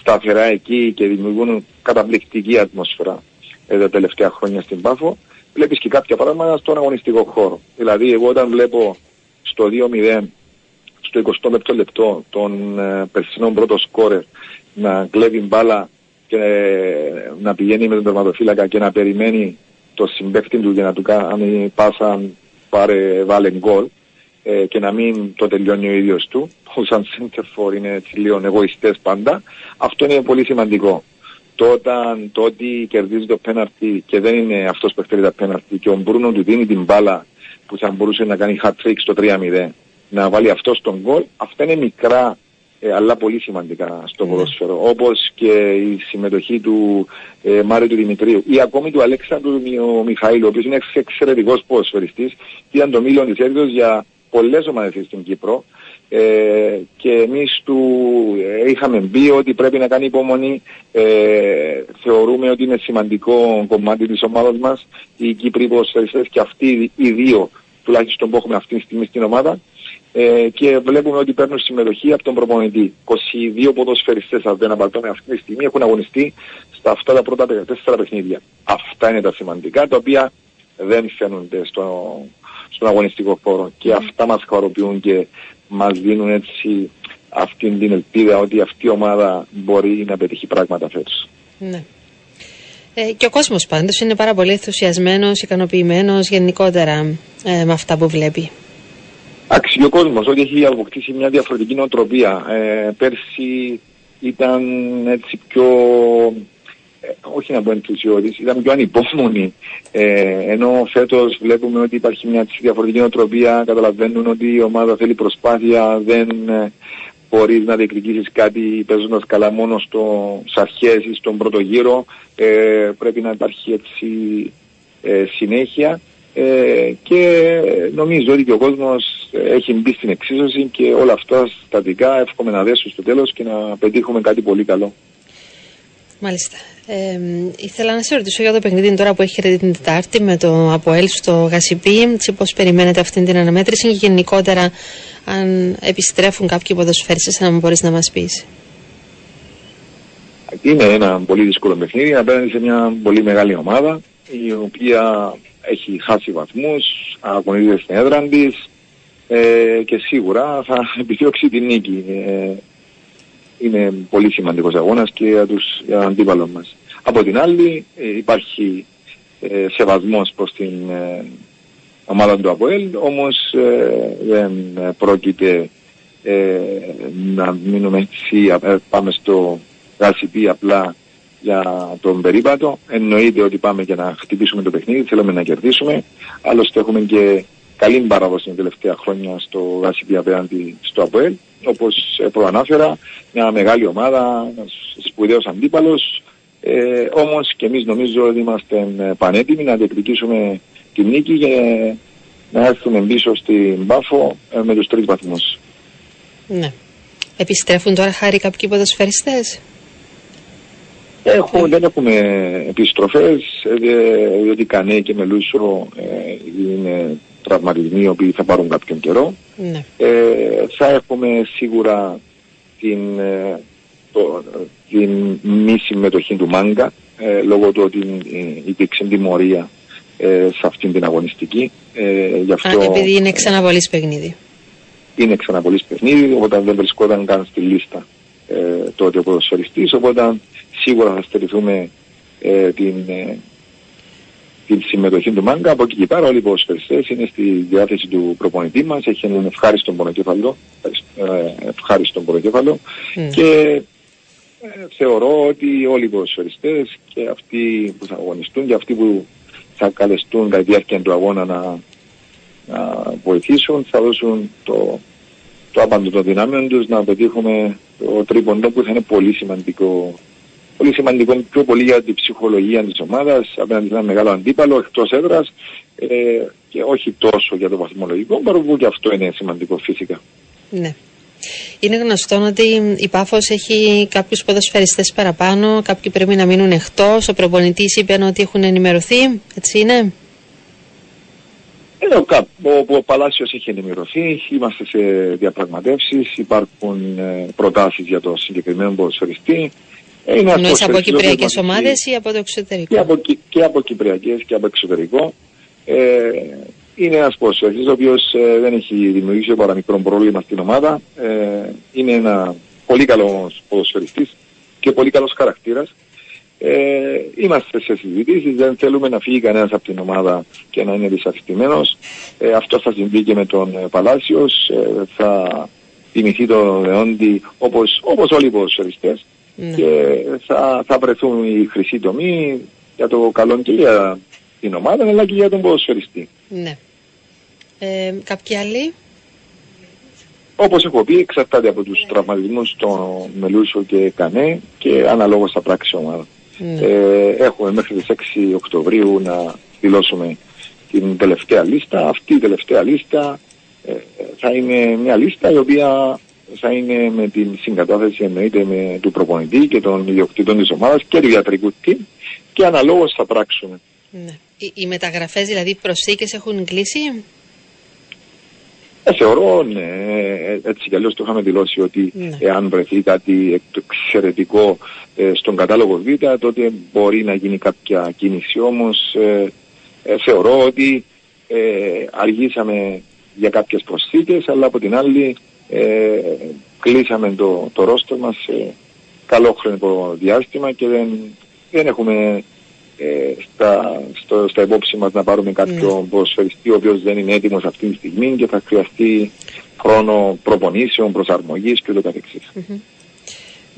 σταθερά εκεί και δημιουργούν καταπληκτική ατμόσφαιρα ε, τα τελευταία χρόνια στην Πάφο. Βλέπεις και κάποια πράγματα στον αγωνιστικό χώρο. Δηλαδή εγώ όταν βλέπω στο 2-0 στο 25 λεπτό τον ε, περσινό πρώτο σκόρερ να κλέβει μπάλα και να πηγαίνει με τον τερματοφύλακα και να περιμένει το συμπέκτη του για να του κάνει πάσα πάρε βάλε γκολ ε, και να μην το τελειώνει ο ίδιος του. Που σαν center είναι έτσι λίγο εγωιστές πάντα. Αυτό είναι πολύ σημαντικό. Το όταν το ότι κερδίζει το πέναρτι και δεν είναι αυτός που εκτελεί τα πέναρτι και ο Μπρούνο του δίνει την μπάλα που θα μπορούσε να κάνει hat trick στο 3-0 να βάλει αυτός στον γκολ αυτά είναι μικρά ε, αλλά πολύ σημαντικά στο ναι. ποδόσφαιρο. Όπως και η συμμετοχή του ε, Μάριου του Δημητρίου ή ακόμη του Αλέξανδρου ο Μιχαήλ, ο οποίος είναι εξαιρετικός ποδοσφαιριστής. Ήταν το μήλο της έδρα για πολλές ομάδες στην Κύπρο ε, και εμείς του ε, είχαμε πει ότι πρέπει να κάνει υπομονή. Ε, θεωρούμε ότι είναι σημαντικό κομμάτι της ομάδας μας οι Κύπροι ποδοσφαιριστές και αυτοί οι δύο τουλάχιστον που έχουμε αυτή τη στιγμή στην ομάδα ε, και βλέπουμε ότι παίρνουν συμμετοχή από τον προπονητή. 22 ποδοσφαιριστές αν δεν απαρτώνουν αυτή τη στιγμή έχουν αγωνιστεί στα αυτά τα πρώτα τέσσερα παιχνίδια. Αυτά είναι τα σημαντικά τα οποία δεν φαίνονται στο, στον αγωνιστικό χώρο και αυτά μας χαροποιούν και μας δίνουν έτσι αυτή την ελπίδα ότι αυτή η ομάδα μπορεί να πετύχει πράγματα φέτος. Ναι. Ε, και ο κόσμος πάντως είναι πάρα πολύ ενθουσιασμένος, ικανοποιημένος γενικότερα ε, με αυτά που βλέπει. Εντάξει, ο κόσμος ότι έχει αποκτήσει μια διαφορετική νοοτροπία. Ε, πέρσι ήταν έτσι πιο ε, όχι να πω ενθουσιώδης, ήταν πιο ανυπόμονη. Ε, ενώ φέτος βλέπουμε ότι υπάρχει μια διαφορετική νοοτροπία, καταλαβαίνουν ότι η ομάδα θέλει προσπάθεια, δεν ε, μπορείς να διεκδικήσεις κάτι παίζοντας καλά μόνο στο, στις αρχές ή στον πρώτο γύρο. Ε, πρέπει να υπάρχει έτσι ε, συνέχεια. Ε, και νομίζω ότι και ο κόσμος έχει μπει στην εξίσωση και όλα αυτά στατικά εύχομαι να δέσουν στο τέλος και να πετύχουμε κάτι πολύ καλό. Μάλιστα. Ε, ήθελα να σε ρωτήσω για το παιχνίδι τώρα που έχει την Τετάρτη με το Αποέλ στο Γασιπί. Πώς περιμένετε αυτή την αναμέτρηση και γενικότερα αν επιστρέφουν κάποιοι ποδοσφαίριστες, να μπορείς να μας πεις. Είναι ένα πολύ δύσκολο παιχνίδι απέναντι σε μια πολύ μεγάλη ομάδα η οποία έχει χάσει βαθμούς, αγωνίζεται στην έδρα της ε, και σίγουρα θα επιδιώξει την νίκη. Ε, είναι πολύ σημαντικός αγώνας και για τους για αντίπαλο μας. Από την άλλη ε, υπάρχει ε, σεβασμός προς την ε, ομάδα του ΑΠΟΕΛ, όμως ε, δεν πρόκειται να μείνουμε έτσι, πάμε στο γάσιπι απλά για τον περίπατο. Εννοείται ότι πάμε για να χτυπήσουμε το παιχνίδι, θέλουμε να κερδίσουμε. Άλλωστε έχουμε και καλή παράδοση τα τελευταία χρόνια στο γάσιπι απέναντι στο ΑΠΟΕΛ. Όπως προανάφερα, μια μεγάλη ομάδα, ένας σπουδαίος αντίπαλος, ε, όμως και εμείς νομίζω ότι είμαστε πανέτοιμοι να διεκδικήσουμε τη νίκη και να έρθουμε πίσω στην Πάφο ε, με τους τρεις βαθμούς. Ναι. Επιστρέφουν τώρα χάρη κάποιοι ποδοσφαιριστές; Έχω, δεν έχουμε επιστροφές, ε, διότι Κανέ και Μελούσο ε, είναι τραυματισμοί οι οποίοι θα πάρουν κάποιον καιρό. Ναι. Ε, θα έχουμε σίγουρα την, ε, το, την μη συμμετοχή του Μάγκα ε, λόγω του ότι υπήρξε τιμωρία ε, σε αυτήν την αγωνιστική. Ε, γι αυτό, Α, επειδή είναι ξαναβολής παιχνίδι. Είναι ξαναβολής παιχνίδι, οπότε δεν βρισκόταν καν στη λίστα ε, τότε ο ποδοσφαιριστής, οπότε σίγουρα θα στερηθούμε ε, την, ε, την συμμετοχή του Μάγκα. Από εκεί και πέρα όλοι οι ποδοσφαιριστές είναι στη διάθεση του προπονητή μας, έχει έναν ευχάριστο πονοκέφαλο, ε, ευχάριστο πονοκέφαλο mm. και ε, θεωρώ ότι όλοι οι ποδοσφαιριστές και αυτοί που θα αγωνιστούν και αυτοί που θα καλεστούν κατά τη διάρκεια του αγώνα να, να βοηθήσουν θα δώσουν το, το άπαντο των δυνάμεων τους να πετύχουμε το τρίποντο που θα είναι πολύ σημαντικό πολύ σημαντικό πιο πολύ για την ψυχολογία της ομάδας απέναντι σε ένα μεγάλο αντίπαλο εκτός έδρας ε, και όχι τόσο για το βαθμολογικό παρόλο που και αυτό είναι σημαντικό φυσικά. Ναι. Είναι γνωστό ότι η Πάφος έχει κάποιους ποδοσφαιριστές παραπάνω, κάποιοι πρέπει να μείνουν εκτός, ο προπονητής είπε ότι έχουν ενημερωθεί, έτσι είναι. Ε, ο, ο, ο Παλάσιος έχει ενημερωθεί, είμαστε σε διαπραγματεύσεις, υπάρχουν ε, προτάσεις για το συγκεκριμένο ποδοσφαιριστή. Ε, Εννοείς από κυπριακές ομάδες ή από το εξωτερικό; Και από, και από κυπριακές και από εξωτερικό. Ε, είναι ένας ποδοσφαιριστής ο οποίος ε, δεν έχει δημιουργήσει παρά μικρό πρόβλημα στην ομάδα. Ε, είναι ένα πολύ καλός ποδοσφαιριστής και πολύ καλός χαρακτήρας. Ε, είμαστε σε συζητήσεις, δεν θέλουμε να φύγει κανένας από την ομάδα και να είναι δυσαρεστημένος. Ε, αυτό θα συμβεί και με τον ε, Παλάσιος. Ε, θα τιμηθεί το Δεόντι όπως, όπως όλοι οι ποδοσφαιριστές. Ναι. Και θα, θα βρεθούν οι χρυσοί τομεί για το καλό και για την ομάδα αλλά και για τον ποδοσφαιριστή. Ναι. Ε, κάποιοι άλλοι; Όπως έχω πει, εξαρτάται από τους τραυματισμούς των Μελούσο και Κανέ και αναλόγως θα πράξει ομάδα. Ναι. Ε, έχουμε μέχρι τις 6 Οκτωβρίου να δηλώσουμε την τελευταία λίστα. Αυτή η τελευταία λίστα ε, θα είναι μια λίστα η οποία θα είναι με την συγκατάθεση εννοείται με του προπονητή και των ιδιοκτήτων της ομάδας και του ιατρικού team και αναλόγως θα πράξουμε. Ναι. Οι, οι μεταγραφές δηλαδή προσθήκες έχουν κλείσει; Ε, θεωρώ, ναι, έτσι κι αλλιώς το είχαμε δηλώσει ότι ναι. εάν βρεθεί κάτι εξαιρετικό ε, στον κατάλογο Β, τότε μπορεί να γίνει κάποια κίνηση. Όμως ε, ε θεωρώ ότι ε, αργήσαμε για κάποιες προσθήκες, αλλά από την άλλη ε, κλείσαμε το, το ρόστο μας σε καλό χρονικό διάστημα και δεν, δεν έχουμε ε, στα, στο, στα υπόψη μας να πάρουμε κάποιον mm. ποδοσφαιριστή ο οποίος δεν είναι έτοιμος αυτή τη στιγμή και θα χρειαστεί χρόνο προπονήσεων, προσαρμογής και το καθεξής. Mm-hmm.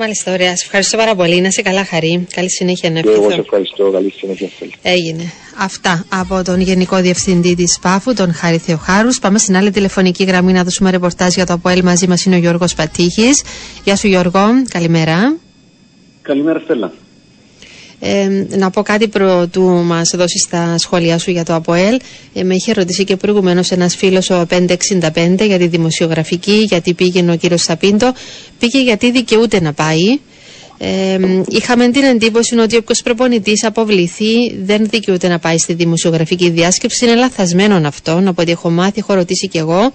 Μάλιστα, ωραία. Σε ευχαριστώ πάρα πολύ. Να είσαι καλά, Χαρή. Καλή συνέχεια, να Και εγώ σε ευχαριστώ. Καλή συνέχεια. Έγινε. Αυτά από τον Γενικό Διευθυντή της ΠΑΦΟΥ, τον Χάρη Θεοχάρους. Πάμε στην άλλη τηλεφωνική γραμμή να δώσουμε ρεπορτάζ για το ΑΠΟΕΛ. Μαζί μας είναι ο Γιώργος Πατήχης. Γεια σου, Γιώργο. Καλημέρα. Καλημέρα, Στέλλα. Ε, να πω κάτι πρωτού μας δώσεις τα σχόλιά σου για το ΑΠΟΕΛ. Ε, με είχε ρωτήσει και προηγουμένως ένας φίλος ο 565 για τη δημοσιογραφική, γιατί πήγαινε ο κύριος Σαπίντο. Πήγε γιατί δικαιούται να πάει. Ε, είχαμε την εντύπωση ότι όποιος προπονητής αποβληθεί δεν δικαιούται να πάει στη δημοσιογραφική διάσκεψη. Είναι λαθασμένο αυτό. Από ό,τι έχω μάθει, έχω ρωτήσει κι εγώ.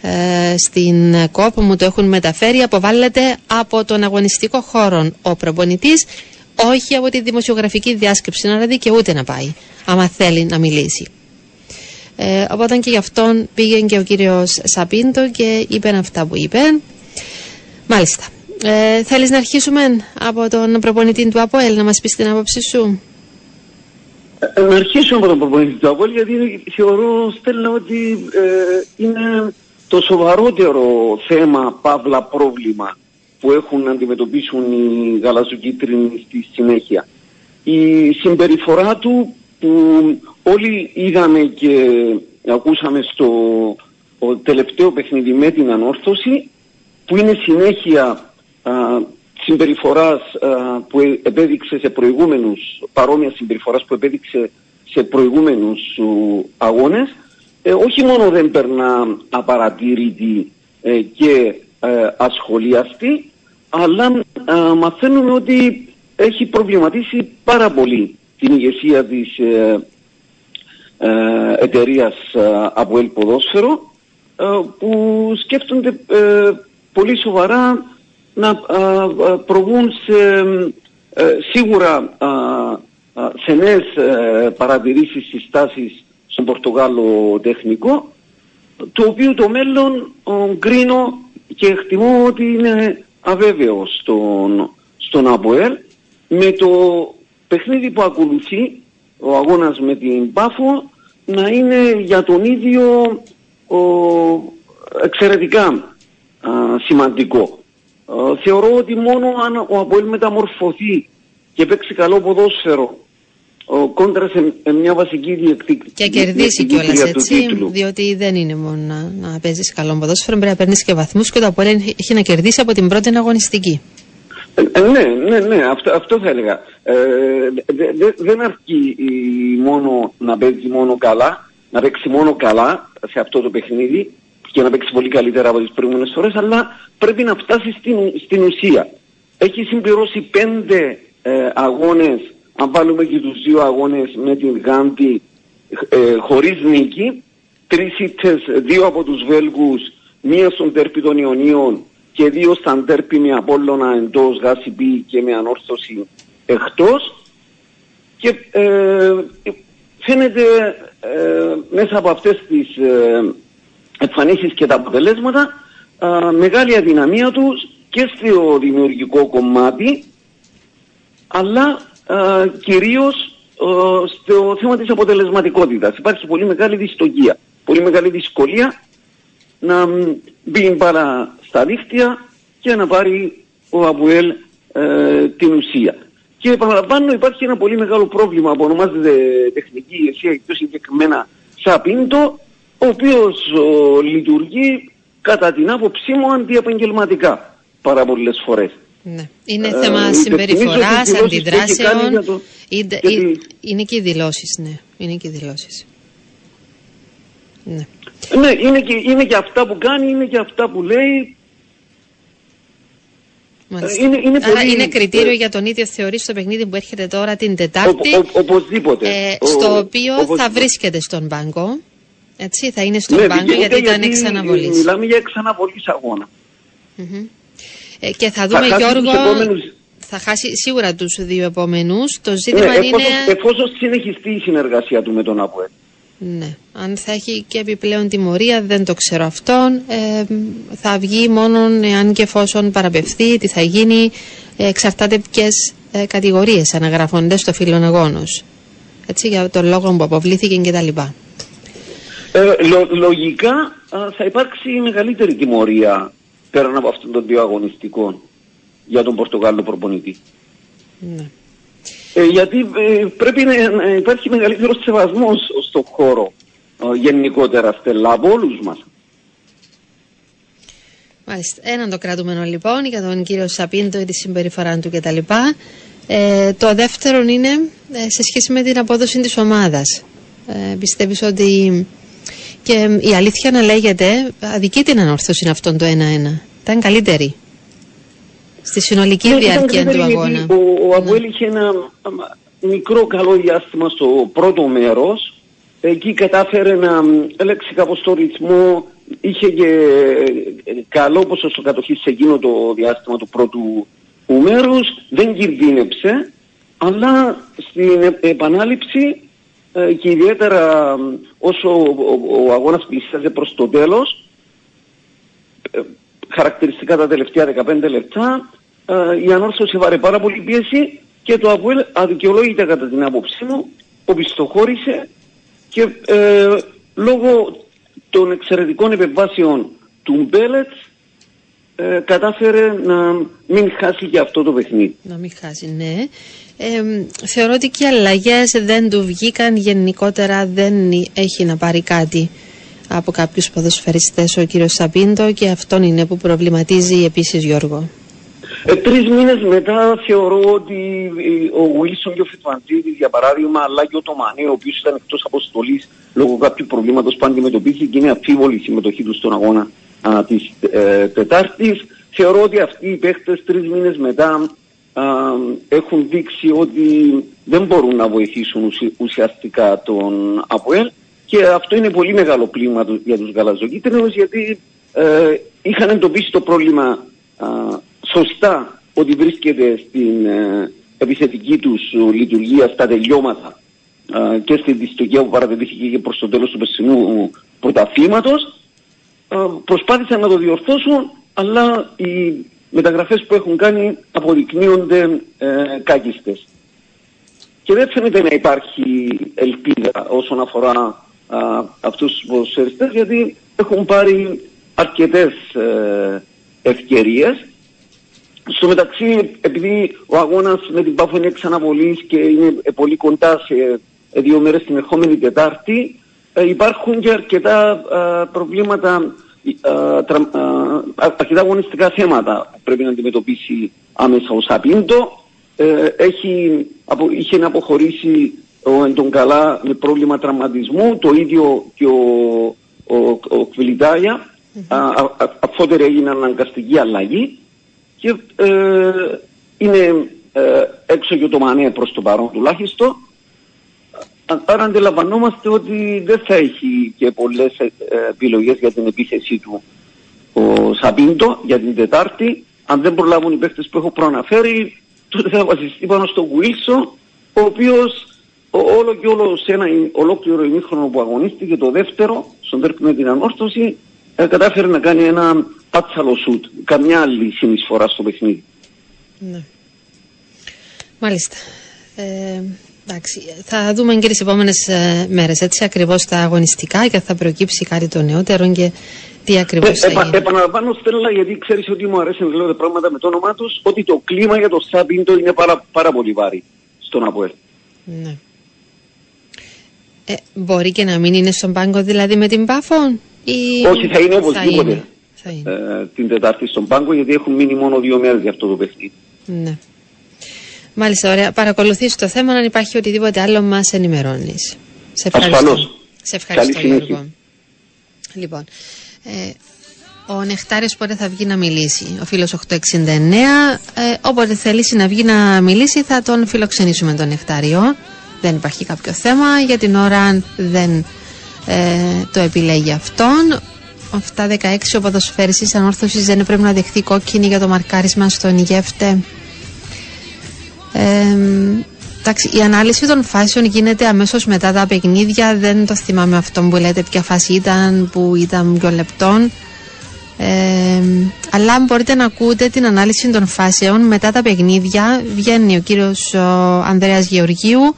Ε, στην κόπο μου το έχουν μεταφέρει. Αποβάλλεται από τον αγωνιστικό χώρο ο προπονητής όχι από τη δημοσιογραφική διάσκεψη, να δικαιούται να πάει, άμα θέλει να μιλήσει. Ε, οπότε και γι' αυτόν πήγε και ο κύριος Σαπίντο και είπε αυτά που είπε. Μάλιστα. Ε, θέλεις να αρχίσουμε από τον προπονητή του ΑΠΟΕΛ να μας πεις την άποψη σου; Ε, να αρχίσουμε από τον προπονητή του ΑΠΟΕΛ γιατί θεωρώ Στέλλα ότι ε, είναι το σοβαρότερο θέμα, παύλα πρόβλημα που έχουν να αντιμετωπίσουν οι γαλαζοκίτρινοι στη συνέχεια. Η συμπεριφορά του που όλοι είδαμε και ακούσαμε στο τελευταίο παιχνίδι με την ανόρθωση που είναι συνέχεια α, συμπεριφοράς που επέδειξε σε προηγούμενους, παρόμοια συμπεριφοράς που επέδειξε σε προηγούμενους αγώνες ε, όχι μόνο δεν περνά απαρατήρητη ε, και ε, ασχολιαστή αλλά α, μαθαίνουμε ότι έχει προβληματίσει πάρα πολύ την ηγεσία της ε, ε, εταιρείας από El Ποδόσφαιρο που σκέφτονται ε, πολύ σοβαρά να προβούν σε ε, σίγουρα σε νέες παρατηρήσεις συστάσεις στον Πορτογάλο τεχνικό το οποίο το μέλλον κρίνω και εκτιμώ ότι είναι αβέβαιος στον, στον ΑΠΟΕΛ με το παιχνίδι που ακολουθεί ο αγώνας με την Πάφο να είναι για τον ίδιο ο, εξαιρετικά σημαντικό. θεωρώ ότι μόνο αν ο Αποέλ μεταμορφωθεί και παίξει καλό ποδόσφαιρο ο κόντρας σε μια βασική διεκτική. Και κερδίσει κιόλας έτσι, διότι δεν είναι μόνο να, να παίζεις καλό ποδόσφαιρο, πρέπει να παίρνεις και βαθμούς και το Απόλυν έχει να κερδίσει από την πρώτη αγωνιστική. Ε, ε, ναι, ναι, ναι, αυτό, αυτό θα έλεγα. Ε, δε, δε, δεν αρκεί μόνο να παίζει μόνο καλά, να παίξει μόνο καλά σε αυτό το παιχνίδι και να παίξει πολύ καλύτερα από τις προηγούμενες φορές, αλλά πρέπει να φτάσει στην, στην ουσία. Έχει συμπληρώσει πέντε ε, αγώνες αν βάλουμε και τους δύο αγώνες με την Γάντι ε, χωρίς νίκη, τρεις ήττες, δύο από τους Βέλγους, μία στον τέρπι των Ιωνίων και δύο στα τέρπι με Απόλλωνα εντός Γάσιμπη και με ανόρθωση εκτός. Και ε, φαίνεται ε, μέσα από αυτές τις ε, εμφανίσεις και τα αποτελέσματα ε, μεγάλη αδυναμία τους και στο δημιουργικό κομμάτι αλλά ε, κυρίως ε, στο θέμα της αποτελεσματικότητας. Υπάρχει πολύ μεγάλη δυστογία, πολύ μεγάλη δυσκολία να μπει πάρα στα δίχτυα και να πάρει ο Αμπουέλ ε, την ουσία. Και επαναλαμβάνω υπάρχει ένα πολύ μεγάλο πρόβλημα που ονομάζεται τεχνική ηγεσία και πιο συγκεκριμένα Σαπίντο, ο οποίος λειτουργεί κατά την άποψή μου αντιεπαγγελματικά πάρα πολλές φορές. Ναι. Είναι ε, θέμα συμπεριφοράς, αντιδράσεων. Το... Είναι, και οι δηλώσεις, ναι. Είναι και οι δηλώσεις. Ναι. ναι, είναι, και, είναι και αυτά που κάνει, είναι και αυτά που λέει. Ε, είναι, είναι, Άρα είναι κριτήριο ε, για τον ίδιο θεωρείς στο παιχνίδι που έρχεται τώρα την Τετάρτη. Ο, οπωσδήποτε. Ε, στο οποίο θα βρίσκεται στον πάγκο. Έτσι, θα είναι στον ναι, πάγκο γιατί ήταν εξ αναβολή. Μιλάμε για εξ αναβολή αγώνα. Mm-hmm. Ε, και θα δούμε, θα Γιώργο. Επόμενους... Θα χάσει σίγουρα τους δύο επόμενους. Το ζήτημα ναι, είναι. Εφόσον συνεχιστεί η συνεργασία του με τον ΑΠΟΕ. Ναι. Αν θα έχει και επιπλέον τιμωρία, δεν το ξέρω αυτόν. Ε, θα βγει μόνο αν και εφόσον παραπευθεί, τι θα γίνει. Ε, εξαρτάται ποιες ε, κατηγορίες αναγραφόνται στο φίλον αγώνος. Έτσι, για τον λόγο που αποβλήθηκε κτλ. Ε, λο, λογικά θα υπάρξει μεγαλύτερη τιμωρία πέραν από αυτόν τον δύο αγωνιστικών για τον Πορτογάλο προπονητή. Ναι. Ε, γιατί ε, πρέπει να, υπάρχει μεγαλύτερος σεβασμός στον χώρο ε, γενικότερα στελά από όλους μας. Μάλιστα. Έναν το κρατούμενο λοιπόν για τον κύριο Σαπίντο, τη συμπεριφορά του κτλ. Ε, το δεύτερο είναι ε, σε σχέση με την απόδοση της ομάδας. Ε, πιστεύεις ότι και η αλήθεια να λέγεται αδική την ανόρθωση αυτόν το 1-1. Ήταν καλύτερη στη συνολική ναι, διάρκεια του αγώνα. Ο, ο Αβουέλ ναι. είχε ένα μικρό καλό διάστημα στο πρώτο μέρος. Εκεί κατάφερε να έλεξε κάπως το ρυθμό. Είχε και ε, καλό ποσοστό κατοχής σε εκείνο το διάστημα του πρώτου μέρους. Δεν κινδύνεψε. Αλλά στην επανάληψη ε, και ιδιαίτερα όσο ο, ο αγώνας πλησίαζε προς το τέλος ε, χαρακτηριστικά τα τελευταία 15 λεπτά ε, η ανόρθωση βάρε πάρα πολύ πίεση και το ΑΠΟΕΛ αδικαιολόγητα κατά την άποψή μου οπισθοχώρησε και ε, λόγω των εξαιρετικών επεμβάσεων του Μπέλετς ε, κατάφερε να μην χάσει και αυτό το παιχνίδι. Να μην χάσει, ναι. Ε, θεωρώ ότι και οι αλλαγές δεν του βγήκαν γενικότερα, δεν έχει να πάρει κάτι από κάποιους ποδοσφαιριστές ο κύριος Σαπίντο και αυτόν είναι που προβληματίζει επίσης Γιώργο. Ε, Τρεις μήνες μετά θεωρώ ότι ε, ο Βίλσον και ο Φιτβαντζίδη, για παράδειγμα, αλλά και ο Τομανέ, ο οποίος ήταν εκτός αποστολής λόγω κάποιου προβλήματος που αντιμετωπίζει και είναι αμφίβολη η συμμετοχή του στον αγώνα της ε, Τετάρτη, θεωρώ ότι αυτοί οι παίχτες τρεις μήνες μετά α, έχουν δείξει ότι δεν μπορούν να βοηθήσουν ουσιαστικά τον ΑΠΟΕΛ και αυτό είναι πολύ μεγάλο πλήμα για τους γαλαζοκίτρινους γιατί ε, είχαν εντοπίσει το πρόβλημα σωστά ότι βρίσκεται στην ε, επιθετική τους λειτουργία στα τελειώματα και στην δυστοκία που παρατηρήθηκε και προς το τέλος του περσινού πρωταθλήματος προσπάθησαν να το διορθώσουν αλλά οι μεταγραφές που έχουν κάνει αποδεικνύονται ε, κάκιστες. Και δεν φαίνεται να υπάρχει ελπίδα όσον αφορά α, αυτούς τους ποδοσφαιριστές γιατί έχουν πάρει αρκετές ε, ευκαιρίες. Στο μεταξύ, επειδή ο αγώνας με την Πάφο είναι εξαναβολής και είναι πολύ κοντά σε δύο μέρες την ερχόμενη Τετάρτη, ε, υπάρχουν και αρκετά προβλήματα, αρκετά αγωνιστικά θέματα που πρέπει να αντιμετωπίσει άμεσα ο Σαπίντο. Ε, έχει, είχε να αποχωρήσει ο Εντογκαλά με πρόβλημα τραυματισμού, το ίδιο και ο, ο, ο Κβιλιτάια, mm-hmm. αφότερη έγινε αναγκαστική αλλαγή και ε, είναι ε, έξω και το Μανέ προς το παρόν τουλάχιστον. Άρα αντιλαμβανόμαστε ότι δεν θα έχει και πολλές ε, επιλογές για την επίθεσή του ο Σαμπίντο για την Τετάρτη. Αν δεν προλάβουν οι παίχτες που έχω προαναφέρει, τότε θα βασιστεί πάνω στον Γουίλσο, ο οποίος όλο και όλο σε ένα ολόκληρο ημίχρονο που αγωνίστηκε το δεύτερο, στον τέρπι με την ανόρθωση, ε, κατάφερε να κάνει ένα πάτσαλο σουτ. Καμιά άλλη συνεισφορά στο παιχνίδι. Ναι. Μάλιστα. Ε, εντάξει, θα δούμε και τις επόμενες ε, μέρες έτσι ακριβώς τα αγωνιστικά και θα προκύψει κάτι το νεότερο και τι ακριβώς ε, θα επα, γίνει. Επαναλαμβάνω, Στέλλα, γιατί ξέρεις ότι μου αρέσει να λέω τα πράγματα με το όνομά τους, ότι το κλίμα για το Σάμπιντο είναι πάρα, πάρα πολύ βάρη στον Αποέλ. Ναι. Ε, μπορεί και να μην είναι στον πάγκο δηλαδή με την Πάφο ή... Όχι, θα είναι οπωσδήποτε ε, την Τετάρτη στον πάγκο γιατί έχουν μείνει μόνο δύο μέρες για αυτό το παιχνίδι. Ναι. Μάλιστα, ωραία. Παρακολουθείς το θέμα, αν υπάρχει οτιδήποτε άλλο μας ενημερώνεις. Σε ευχαριστώ. Ασφαλώς. Σε ευχαριστώ, Γιώργο. Λοιπόν, ε, ο Νεκτάριος πότε θα βγει να μιλήσει; Ο φίλος 869, ε, όποτε θελήσει να βγει να μιλήσει θα τον φιλοξενήσουμε τον Νεκτάριο. Δεν υπάρχει κάποιο θέμα, για την ώρα δεν ε, το επιλέγει αυτόν. 7-16 ο ποδοσφαίρης ανόρθωσης δεν πρέπει να δεχθεί κόκκινη για το μαρκάρισμα στον Ιγεύτε. Ε, εντάξει, η ανάλυση των φάσεων γίνεται αμέσως μετά τα παιχνίδια. Δεν το θυμάμαι αυτό που λέτε ποια φάση ήταν, που ήταν πιο λεπτών. Ε, αλλά μπορείτε να ακούτε την ανάλυση των φάσεων μετά τα παιχνίδια. Βγαίνει ο κύριος ο Ανδρέας Γεωργίου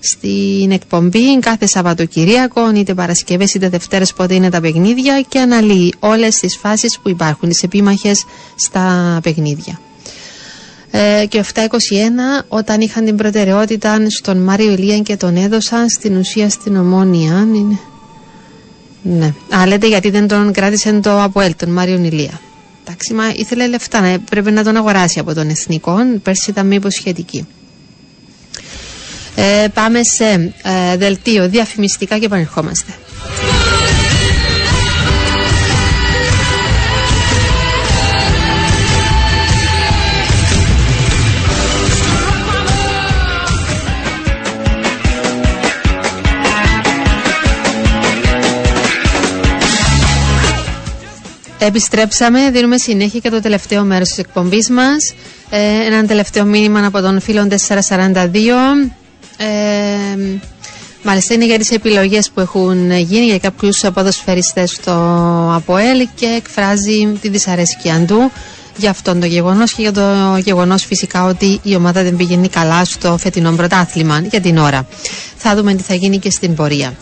στην εκπομπή κάθε Σαββατοκυριακό, είτε Παρασκευές είτε Δευτέρες πότε είναι τα παιχνίδια και αναλύει όλες τις φάσεις που υπάρχουν, τις επίμαχες στα παιχνίδια. Ε, και 721 όταν είχαν την προτεραιότητα στον Μάριο Ηλία και τον έδωσαν στην ουσία στην Ομόνια. Είναι... Ναι. Α, λέτε γιατί δεν τον κράτησε το Αποέλ, τον Μάριο Ηλία. Εντάξει, μα ήθελε λεφτά, ναι, πρέπει να τον αγοράσει από τον Εθνικό. Πέρσι ήταν μήπως σχετική. Ε, πάμε σε ε, δελτίο διαφημιστικά και επανερχόμαστε. Επιστρέψαμε, δίνουμε συνέχεια και το τελευταίο μέρος της εκπομπής μας. Ε, ένα τελευταίο μήνυμα από τον φίλο 442. Ε, μάλιστα είναι για τις επιλογές που έχουν γίνει για κάποιους ποδοσφαιριστές στο ΑΠΟΕΛ και εκφράζει τη δυσαρέσκεια του για αυτόν το γεγονός και για το γεγονός φυσικά ότι η ομάδα δεν πηγαίνει καλά στο φετινό πρωτάθλημα για την ώρα. Θα δούμε τι θα γίνει και στην πορεία.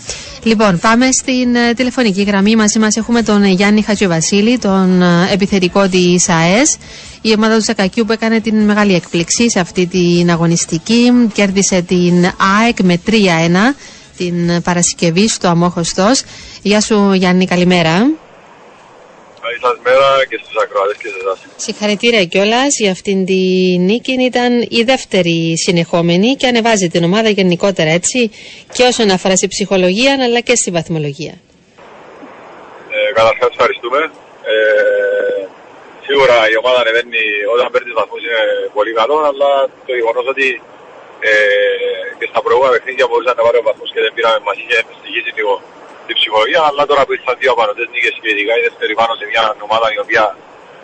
Λοιπόν, πάμε στην ε, τηλεφωνική γραμμή. Μαζί μας έχουμε τον Γιάννη Χατζιοβασίλη, τον ε, επιθετικό της ΑΕΣ. Η ομάδα του Ζακακιού που έκανε την μεγάλη έκπληξη σε αυτή την αγωνιστική. Κέρδισε την ΑΕΚ με 3-1 την Παρασκευή στο Αμόχωστος. Γεια σου Γιάννη, καλημέρα. Καλή σας μέρα και στους ακροατές και σε εσάς. Συγχαρητήρια κιόλας για αυτήν την νίκη. Ήταν η δεύτερη συνεχόμενη και ανεβάζει την ομάδα γενικότερα έτσι και όσον αφορά στη ψυχολογία αλλά και στη βαθμολογία. Ε, καταρχάς ευχαριστούμε. Ε, σίγουρα η ομάδα ανεβαίνει όταν παίρνει τους βαθμούς είναι πολύ καλό αλλά το γεγονός ότι ε, και στα προηγούμενα παιχνίδια μπορούσαν να πάρει βαθμούς και δεν πήραμε μαζί και στοιχίζει λίγο την ψυχολογία, αλλά τώρα που ήρθαν δύο απανοτές νίκες και ειδικά η δεύτερη πάνω σε μια ομάδα η οποία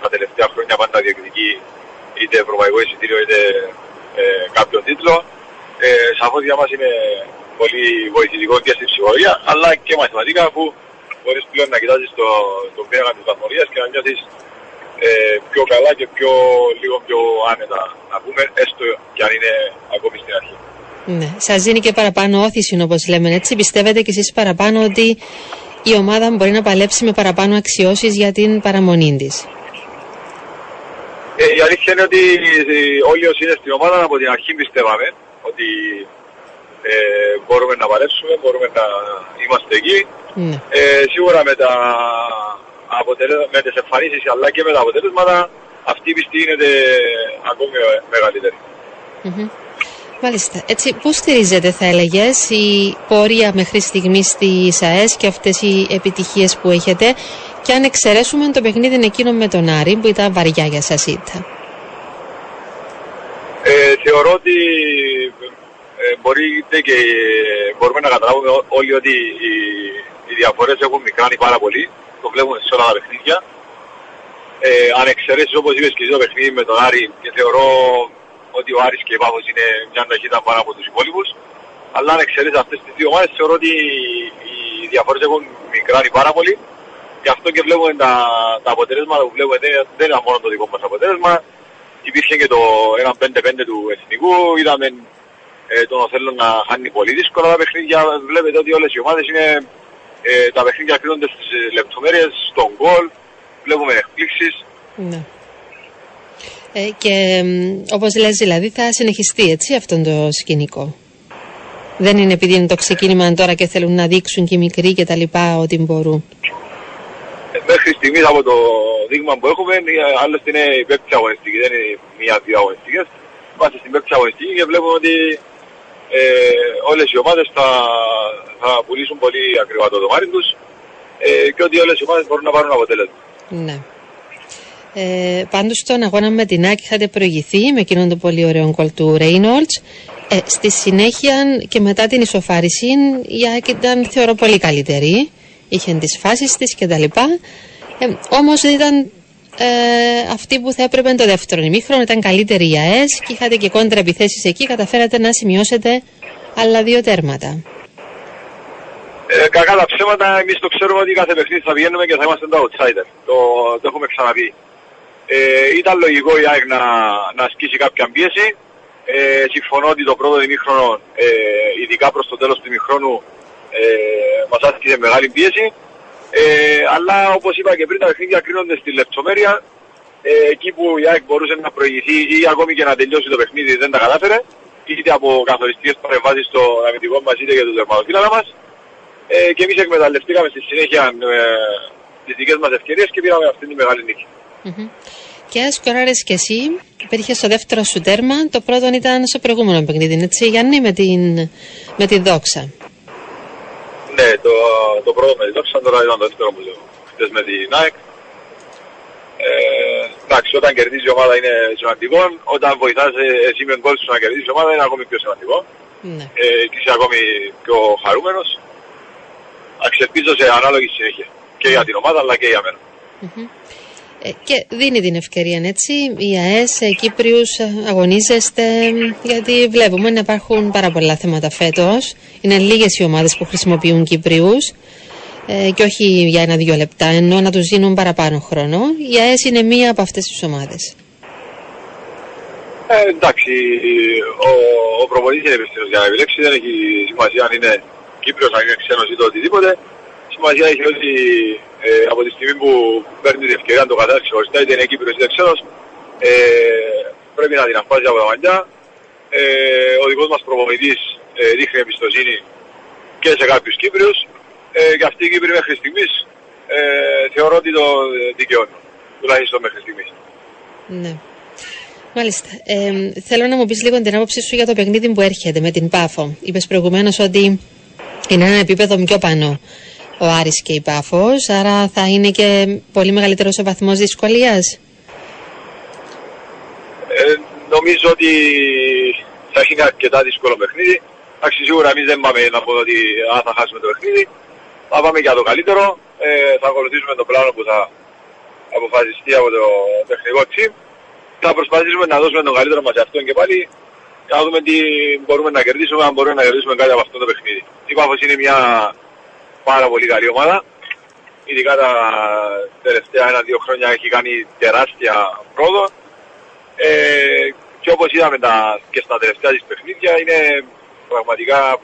τα τελευταία χρόνια πάντα διεκδικεί είτε ευρωπαϊκό εισιτήριο είτε ε, κάποιον τίτλο. Ε, σαφώς για μας είναι πολύ βοηθητικό και στην ψυχολογία, αλλά και μαθηματικά που μπορείς πλέον να κοιτάζεις το, το πέραν της βαθμολογίας και να νιώθεις ε, πιο καλά και πιο, λίγο πιο άνετα να πούμε, έστω και αν είναι ακόμη στην αρχή. Ναι. Σας δίνει και παραπάνω όθηση, όπως λέμε έτσι. Πιστεύετε κι εσείς παραπάνω ότι η ομάδα μπορεί να παλέψει με παραπάνω αξιώσεις για την παραμονή της; Ε, η αλήθεια είναι ότι όλοι όσοι είναι στην ομάδα από την αρχή πιστεύαμε ότι ε, μπορούμε να παλέψουμε, μπορούμε να είμαστε εκεί. Ναι. Ε, σίγουρα με, τα με τις εμφανίσεις αλλά και με τα αποτελέσματα αυτή η πιστή γίνεται ακόμη μεγαλύτερη. Μάλιστα. Έτσι, πώς στηρίζεται, θα έλεγες, η πορεία μέχρι στιγμής στη ΑΕΣ και αυτές οι επιτυχίες που έχετε; Και αν εξαιρέσουμε το παιχνίδι εκείνο με τον Άρη που ήταν βαριά για σας ήττα. Ε, θεωρώ ότι ε, μπορεί και μπορούμε να καταλάβουμε όλοι ότι οι, οι διαφορές έχουν μικράνει πάρα πολύ. Το βλέπουμε σε όλα τα παιχνίδια. Ε, αν εξαιρέσεις όπως είπες και το παιχνίδι με τον Άρη και θεωρώ ότι ο Άρης και η Πάφος είναι μια ταχύτητα πάνω από τους υπόλοιπους. Αλλά αν εξαιρείς αυτές τις δύο ομάδες θεωρώ ότι οι διαφορές έχουν μικράνει πάρα πολύ. Γι' αυτό και βλέπουμε τα, τα αποτελέσματα που βλέπουμε δεν είναι μόνο το δικό μας αποτέλεσμα. Υπήρχε και το 1-5-5 του εθνικού, είδαμε ε, τον Οθέλο να χάνει πολύ δύσκολα τα παιχνίδια. Βλέπετε ότι όλες οι ομάδες είναι, ε, τα παιχνίδια κρίνονται στις λεπτομέρειες, στον γκολ, βλέπουμε εκπλήξεις. Ναι. Ε, και όπως λες δηλαδή θα συνεχιστεί έτσι αυτό το σκηνικό. Δεν είναι επειδή είναι το ξεκίνημα τώρα και θέλουν να δείξουν και οι μικροί και τα λοιπά ότι μπορούν. Ε, μέχρι στιγμής από το δείγμα που έχουμε, άλλωστε είναι η πέπτη αγωνιστική, δεν είναι μία-δύο αγωνιστικές. Είμαστε στην πέπτη αγωνιστική και βλέπουμε ότι ε, όλες οι ομάδες θα, θα πουλήσουν πολύ ακριβά το δωμάρι τους. ε, και ότι όλες οι ομάδες μπορούν να πάρουν αποτέλεσμα. Ναι. Ε, Πάντως στον αγώνα με την Άκη είχατε προηγηθεί με εκείνον το πολύ ωραίο γκολ του Ρέινολτ. Ε, στη συνέχεια και μετά την ισοφάριση η Άκη ήταν θεωρώ πολύ καλύτερη. Είχε τις φάσεις της κτλ. Ε, Όμως ήταν ε, αυτή που θα έπρεπε το δεύτερο ημίχρονο. Ήταν καλύτερη η ΑΕΣ και είχατε και κόντρα επιθέσει εκεί. Καταφέρατε να σημειώσετε άλλα δύο τέρματα. Ε, κακά τα ψέματα, εμείς το ξέρουμε ότι κάθε παιχνίδι θα βγαίνουμε και θα είμαστε το outsider. Το, το έχουμε ξαναπεί. Ε, ήταν λογικό η ΑΕΚ να, να ασκήσει κάποια πίεση. Ε, συμφωνώ ότι το πρώτο ημίχρονο, ε, ειδικά προς το τέλος του ημίχρονου, ε, μας άσκησε μεγάλη πίεση. Ε, αλλά όπως είπα και πριν, τα παιχνίδια κρίνονται στη λεπτομέρεια. Ε, εκεί που η ΑΕΚ μπορούσε να προηγηθεί ή ακόμη και να τελειώσει το παιχνίδι δεν τα κατάφερε, είτε από καθοριστικές παρεμβάσεις στο αμυντικό μας είτε για το τερματοφύλακα μας. Ε, και εμείς εκμεταλλευτήκαμε στη συνέχεια ε, τις δικές μας ευκαιρίες και πήραμε αυτή τη μεγάλη νίκη. Mm-hmm. Και σκοράρε και εσύ, υπήρχε στο δεύτερο σου τέρμα. Το πρώτο ήταν στο προηγούμενο παιχνίδι, έτσι, Γιάννη, με την, με τη δόξα. Ναι, το, το πρώτο με τη δόξα, τώρα ήταν το δεύτερο μου χτες με την ΑΕΚ. Ε, εντάξει, όταν κερδίζει η ομάδα είναι σημαντικό. Όταν βοηθάς ε, εσύ με γκολ σου να κερδίζεις η ομάδα είναι ακόμη πιο σημαντικό. Ναι. Ε, και είσαι ακόμη πιο χαρούμενος. Αξελπίζω σε ανάλογη συνέχεια. Και για την ομάδα αλλά και για μένα. Mm-hmm. Ε, και δίνει την ευκαιρία έτσι. Η ΑΕΣ, οι Κύπριους αγωνίζεστε. Γιατί βλέπουμε να υπάρχουν πάρα πολλά θέματα φέτος. Είναι λίγες οι ομάδες που χρησιμοποιούν Κύπριους ε, και όχι για ένα-δύο λεπτά ενώ να τους δίνουν παραπάνω χρόνο. Η ΑΕΣ είναι μία από αυτές τις ομάδες. Ε, εντάξει, ο, ο προπονητής είναι ευαίσθητος για να επιλέξει, δεν έχει σημασία αν είναι Κύπριος, αν είναι ξένος ή το οτιδήποτε. Σημασία έχει ότι ε, από τη στιγμή που παίρνει την ευκαιρία να το κατάξει χωριστά, είτε είναι Κύπρος είτε ξένος, ε, πρέπει να την αφάσει από τα μαλλιά. Ε, ο δικός μας προπονητής ε, δείχνει εμπιστοσύνη και σε κάποιους Κύπριους ε, και αυτοί οι Κύπροι μέχρι στιγμής ε, θεωρώ ότι το δικαιώνουν, τουλάχιστον μέχρι στιγμής. Ναι. Μάλιστα. Ε, θέλω να μου πεις λίγο την άποψή σου για το παιχνίδι που έρχεται με την Πάφο. Είπες προηγουμένως ότι είναι ένα επίπεδο πιο πάνω ο Άρης και η Πάφος, άρα θα είναι και πολύ μεγαλύτερος ο βαθμός δυσκολίας. Ε, νομίζω ότι θα είναι αρκετά δύσκολο παιχνίδι. Εντάξει, σίγουρα εμείς δεν πάμε να πω ότι αν θα χάσουμε το παιχνίδι. Θα πάμε για το καλύτερο. Ε, θα ακολουθήσουμε τον πλάνο που θα αποφασιστεί από το τεχνικό team. Θα προσπαθήσουμε να δώσουμε τον καλύτερο μας αυτόν και πάλι για να δούμε τι μπορούμε να κερδίσουμε, αν μπορούμε να κερδίσουμε κάτι από αυτό το παιχνίδι. Η Πάφος είναι μια πάρα πολύ καλή ομάδα. Ειδικά τα τελευταία ένα-δύο χρόνια έχει κάνει τεράστια πρόοδο. Ε, και όπως είδαμε τα, και στα τελευταία της παιχνίδια είναι πραγματικά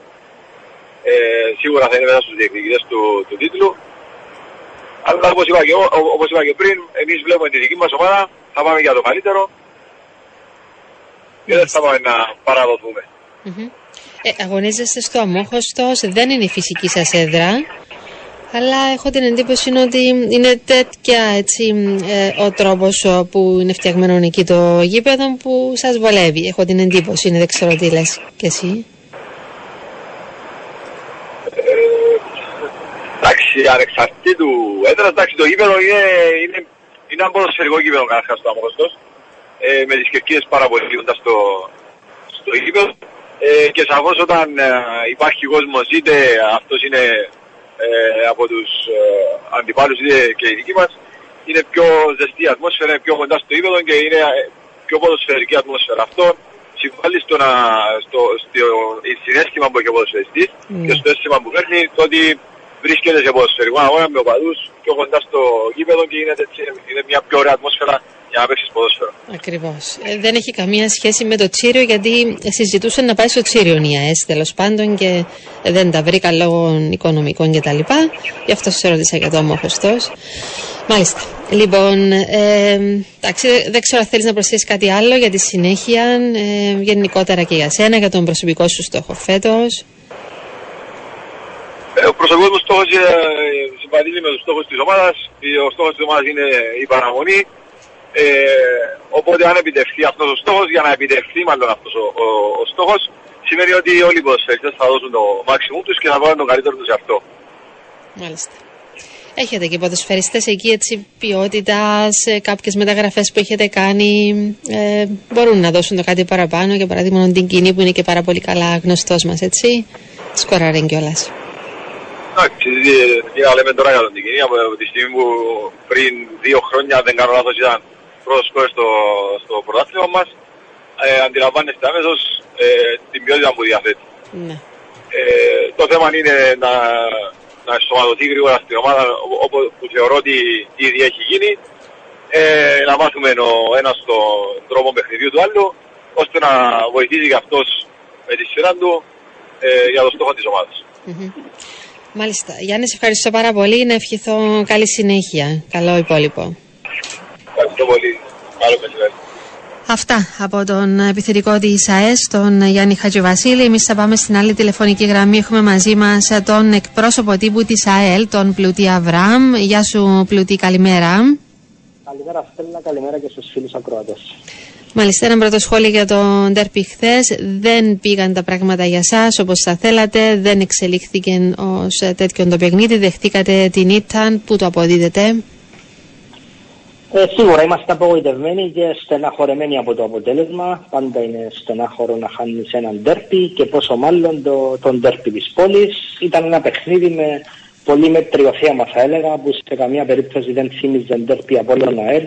ε, σίγουρα θα είναι μέσα στους διεκδικητές του, του τίτλου. Αλλά όπως είπα, και, όπως είπα και πριν, εμείς βλέπουμε τη δική μας ομάδα, θα πάμε για το καλύτερο και δεν θα πάμε να παραδοθούμε. Mm-hmm. Ε, αγωνίζεστε στο Αμόχωστος, δεν είναι η φυσική σας έδρα, αλλά έχω την εντύπωση ότι είναι τέτοια έτσι, ε, ο τρόπος που είναι φτιαγμένο εκεί το γήπεδο που σας βολεύει. Έχω την εντύπωση, είναι, δεν ξέρω τι λες και εσύ. Ε, εντάξει, ανεξαρτήτου έδρας, εντάξει, το γήπεδο είναι, είναι, είναι ένα ποδοσφαιρικό γήπεδο καταρχάς στο Αμόχωστος, ε, με τις κερκίδες πάρα πολύ στο, στο γήπεδο. Ε, και σαφώς όταν ε, υπάρχει κόσμος είτε αυτός είναι ε, από τους ε, αντιπάλους είτε και οι δικοί μας είναι πιο ζεστή η ατμόσφαιρα, είναι πιο κοντά στο ύπεδο και είναι ε, πιο ποδοσφαιρική ατμόσφαιρα. Αυτό συμβάλλει στο, να, στο, στο συνέστημα που έχει ο ποδοσφαιριστής mm. και στο αίσθημα που φέρνει το ότι βρίσκεται σε ποδοσφαιρικό αγώνα με οπαδούς πιο κοντά στο γήπεδο και είναι, είναι μια πιο ωραία ατμόσφαιρα για να παίξει ποδόσφαιρο. Ακριβώς. Ε, δεν έχει καμία σχέση με το Τσίριο γιατί συζητούσαν να πάει στο Τσίριο η ΑΕΣ τέλος πάντων και δεν τα βρήκα λόγω οικονομικών κτλ. Γι' αυτό σε ρώτησα για το αμόχωστο. Μάλιστα. Λοιπόν, ε, εντάξει, δεν ξέρω αν θέλεις να προσθέσεις κάτι άλλο για τη συνέχεια, ε, γενικότερα και για σένα, για τον προσωπικό σου στόχο φέτος. Ε, ο προσωπικός μου στόχος ε, συμπαντήλει με τους στόχους της ομάδας. Ο στόχος της ομάδας είναι η παραμονή. Ε, οπότε αν επιτευχθεί αυτός ο στόχος, για να επιτευχθεί μάλλον αυτός ο, ο, ο στόχος, σημαίνει ότι όλοι οι ποδοσφαιριστές θα δώσουν το μάξιμου τους και θα βάλουν τον καλύτερο τους σε αυτό. Μάλιστα. Έχετε και ποδοσφαιριστές εκεί έτσι ποιότητα, κάποιες μεταγραφές που έχετε κάνει ε, μπορούν να δώσουν το κάτι παραπάνω για παράδειγμα την Κίνη που είναι και πάρα πολύ καλά γνωστός μας έτσι σκοράρεν κιόλας. Εντάξει, τι να λέμε τώρα για τον Τικίνη, από τη στιγμή που πριν δύο χρόνια δεν κάνω λάθος ήταν πρώτος στο, στο πρωτάθλημα μας, ε, αντιλαμβάνεστε αμέσως ε, την ποιότητα που διαθέτει. Ναι. Ε, το θέμα είναι να, να ενσωματωθεί γρήγορα στην ομάδα όπου που θεωρώ ότι ήδη έχει γίνει, ε, να μάθουμε ο ένας τον τρόπο παιχνιδιού του άλλου, ώστε να βοηθήσει και αυτός με τη σειρά του ε, για το στόχο της ομάδας. Mm-hmm. Μάλιστα. Γιάννη, σε ευχαριστώ πάρα πολύ. Να ευχηθώ καλή συνέχεια. Καλό υπόλοιπο. Ευχαριστώ πολύ. Καλό μεσημέρι. Αυτά από τον επιθετικό της ΑΕΣ, τον Γιάννη Χατζηβασίλη. Εμείς θα πάμε στην άλλη τηλεφωνική γραμμή. Έχουμε μαζί μας τον εκπρόσωπο τύπου της ΑΕΛ, τον Πλουτή Αβραμ. Γεια σου, Πλουτή, καλημέρα. Καλημέρα, Στέλλα, καλημέρα και στους φίλους ακροατές. Μάλιστα, ένα πρώτο σχόλιο για τον Ντέρπι χθες. Δεν πήγαν τα πράγματα για εσά όπως θα θέλατε, δεν εξελίχθηκε ως τέτοιο το παιχνίδι. Δεχτήκατε την ήττα. Πού το αποδίδετε; Ε, σίγουρα είμαστε απογοητευμένοι και στεναχωρεμένοι από το αποτέλεσμα. Πάντα είναι στενάχωρο να χάνεις έναν τέρπι και πόσο μάλλον το, τον τέρπι της πόλης. Ήταν ένα παιχνίδι με πολύ μέτριο θέαμα, θα έλεγα, που σε καμία περίπτωση δεν θύμιζε τέρπι από όλο ΑΕΡ.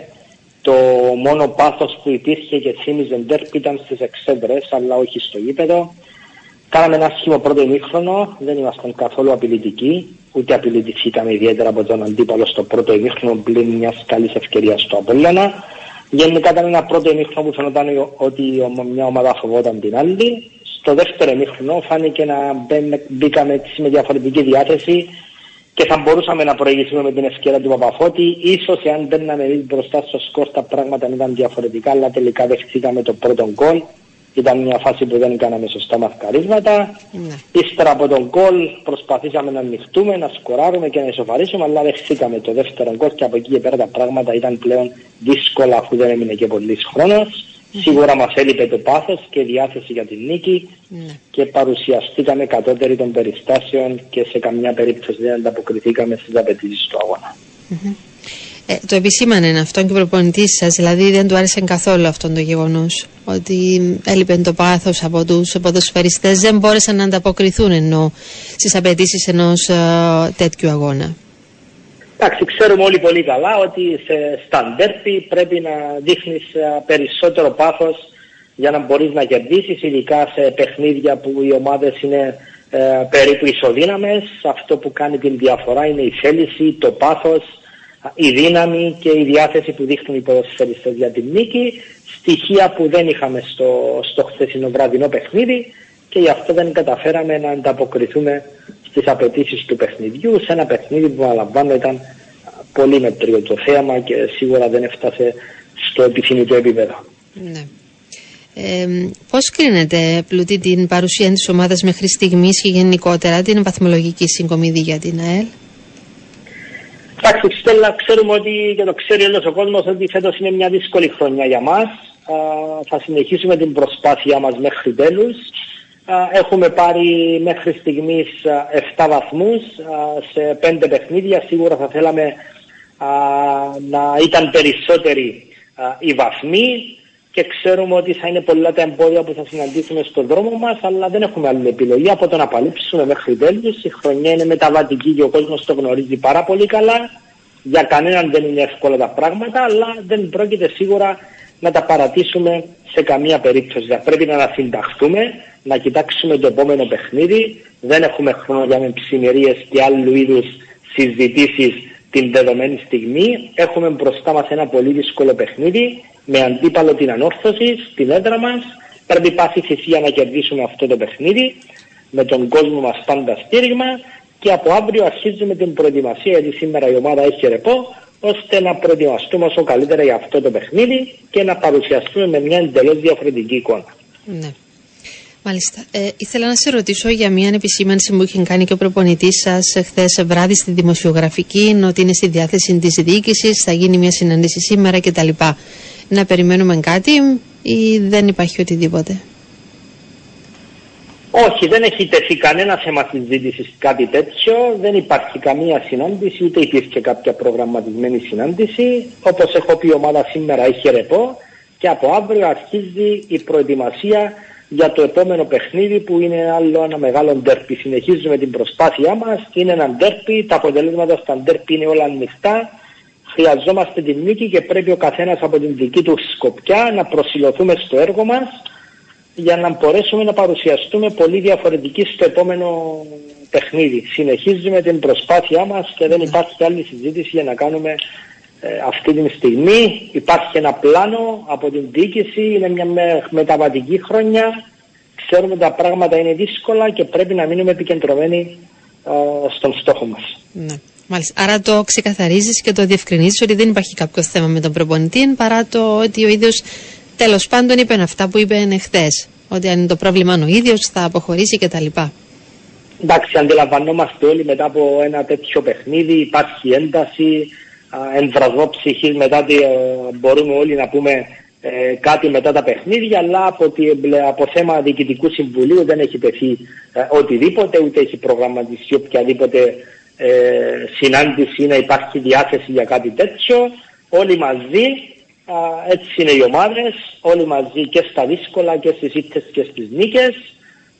Το μόνο πάθος που υπήρχε και θύμιζε τέρπι ήταν στις εξέδρες, αλλά όχι στο γήπεδο. Κάναμε ένα άσχημο πρώτο ημίχρονο, δεν ήμασταν καθόλου απειλητικοί ούτε απειλητηθήκαμε ιδιαίτερα από τον αντίπαλο στο πρώτο ημίχρονο πλην μιας καλής ευκαιρίας στο Απόλλωνα. Γενικά ήταν ένα πρώτο ημίχρονο που φαινόταν ότι μια ομάδα φοβόταν την άλλη. Στο δεύτερο ημίχρονο φάνηκε να μπήκαμε έτσι με διαφορετική διάθεση και θα μπορούσαμε να προηγηθούμε με την ευκαιρία του Παπαφώτη. Ίσως εάν μπαίναμε μπροστά στο σκορ τα πράγματα ήταν διαφορετικά, αλλά τελικά δεχτήκαμε το πρώτο γκολ ήταν μια φάση που δεν κάναμε σωστά μαθηκαρίσματα. Ναι. Ύστερα από τον γκολ προσπαθήσαμε να ανοιχτούμε, να σκοράρουμε και να ισοφαρίσουμε, αλλά δεχθήκαμε το δεύτερο γκολ και από εκεί και πέρα τα πράγματα ήταν πλέον δύσκολα αφού δεν έμεινε και πολύς χρόνος. Σίγουρα μας έλειπε το πάθος και διάθεση για την νίκη ναι. και παρουσιαστήκαμε κατώτεροι των περιστάσεων και σε καμιά περίπτωση δεν ανταποκριθήκαμε στις απαιτήσεις του αγωνα ε, το επισήμανε αυτό και ο προπονητής σας, δηλαδή δεν του άρεσε καθόλου αυτό το γεγονός. Ότι έλειπε το πάθος από τους ποδοσφαιριστές, δεν μπόρεσαν να ανταποκριθούν ενώ στις απαιτήσεις ενός ε, τέτοιου αγώνα. Εντάξει, ξέρουμε όλοι πολύ καλά ότι σε σταντέρπι πρέπει να δείχνεις ε, περισσότερο πάθος για να μπορείς να κερδίσεις, ειδικά σε παιχνίδια που οι ομάδες είναι ε, περίπου ισοδύναμες. Αυτό που κάνει την διαφορά είναι η θέληση, το πάθος, η δύναμη και η διάθεση που δείχνουν οι ποδοσφαιριστές για την νίκη, στοιχεία που δεν είχαμε στο, στο χθεσινό βραδινό παιχνίδι και γι' αυτό δεν καταφέραμε να ανταποκριθούμε στις απαιτήσεις του παιχνιδιού σε ένα παιχνίδι που αναλαμβάνω ήταν πολύ μετρίο το θέαμα και σίγουρα δεν έφτασε στο επιθυμητό επίπεδο. Ναι. Ε, πώς κρίνεται πλούτη την παρουσία της ομάδας μέχρι στιγμής και γενικότερα την βαθμολογική συγκομιδή για την ΑΕΛ; Εντάξει, Στέλλα, ξέρουμε ότι και το ξέρει όλος ο κόσμος ότι φέτος είναι μια δύσκολη χρονιά για μας. θα συνεχίσουμε την προσπάθειά μας μέχρι τέλους. έχουμε πάρει μέχρι στιγμής 7 βαθμούς σε 5 παιχνίδια. Σίγουρα θα θέλαμε να ήταν περισσότεροι οι βαθμοί και ξέρουμε ότι θα είναι πολλά τα εμπόδια που θα συναντήσουμε στον δρόμο μας αλλά δεν έχουμε άλλη επιλογή από το να παλύψουμε μέχρι τέλους. Η χρονιά είναι μεταβατική και ο κόσμος το γνωρίζει πάρα πολύ καλά. Για κανέναν δεν είναι εύκολα τα πράγματα αλλά δεν πρόκειται σίγουρα να τα παρατήσουμε σε καμία περίπτωση. Θα πρέπει να ανασυνταχθούμε, να κοιτάξουμε το επόμενο παιχνίδι. Δεν έχουμε χρόνο για μεψημερίες και άλλου είδους συζητήσεις την δεδομένη στιγμή. Έχουμε μπροστά μας ένα πολύ δύσκολο παιχνίδι με αντίπαλο την ανόρθωση στην έδρα μας. Πρέπει πάση θυσία να κερδίσουμε αυτό το παιχνίδι με τον κόσμο μας πάντα στήριγμα και από αύριο αρχίζουμε την προετοιμασία γιατί σήμερα η ομάδα έχει ρεπό ώστε να προετοιμαστούμε όσο καλύτερα για αυτό το παιχνίδι και να παρουσιαστούμε με μια εντελώς διαφορετική εικόνα. Ναι. Μάλιστα. Ε, ήθελα να σε ρωτήσω για μια επισήμανση που είχε κάνει και ο προπονητής σας χθες βράδυ στη δημοσιογραφική, ότι είναι στη διάθεση της διοίκησης, θα γίνει μια συνάντηση σήμερα κτλ. Να περιμένουμε κάτι ή δεν υπάρχει οτιδήποτε; Όχι, δεν έχει τεθεί κανένα θέμα συζήτησης κάτι τέτοιο. Δεν υπάρχει καμία συνάντηση, ούτε υπήρχε κάποια προγραμματισμένη συνάντηση. Όπως έχω πει, η ομάδα σήμερα έχει ρεπό και από αύριο αρχίζει η προετοιμασία για το επόμενο παιχνίδι που είναι άλλο ένα μεγάλο ντέρπι. Συνεχίζουμε την προσπάθειά μας. Είναι ένα ντέρπι. Τα αποτελέσματα στα ντέρπι είναι όλα ανοιχτά. Χρειαζόμαστε την νίκη και πρέπει ο καθένας από την δική του σκοπιά να προσιλωθούμε στο έργο μας για να μπορέσουμε να παρουσιαστούμε πολύ διαφορετικοί στο επόμενο παιχνίδι. Συνεχίζουμε την προσπάθειά μας και δεν υπάρχει άλλη συζήτηση για να κάνουμε ε, αυτή τη στιγμή. Υπάρχει ένα πλάνο από την διοίκηση, είναι μια μεταβατική χρονιά. Ξέρουμε ότι τα πράγματα είναι δύσκολα και πρέπει να μείνουμε επικεντρωμένοι ε, στον στόχο μας. Ναι. Μάλιστα. Άρα το ξεκαθαρίζεις και το διευκρινίζεις ότι δεν υπάρχει κάποιο θέμα με τον προπονητή παρά το ότι ο ίδιος τέλος πάντων είπε αυτά που είπε χθες. Ότι αν είναι το πρόβλημα ο ίδιος θα αποχωρήσει κτλ. Εντάξει, αντιλαμβανόμαστε όλοι μετά από ένα τέτοιο παιχνίδι, υπάρχει ένταση, εμβρασμό ψυχή μετά ότι ε, μπορούμε όλοι να πούμε ε, κάτι μετά τα παιχνίδια, αλλά από, τη, από θέμα διοικητικού συμβουλίου δεν έχει τεθεί ε, οτιδήποτε, ούτε έχει προγραμματιστεί οποιαδήποτε ε, συνάντηση ή να υπάρχει διάθεση για κάτι τέτοιο. Όλοι μαζί, έτσι είναι οι ομάδες, όλοι μαζί και στα δύσκολα και στις ήττες και στις νίκες.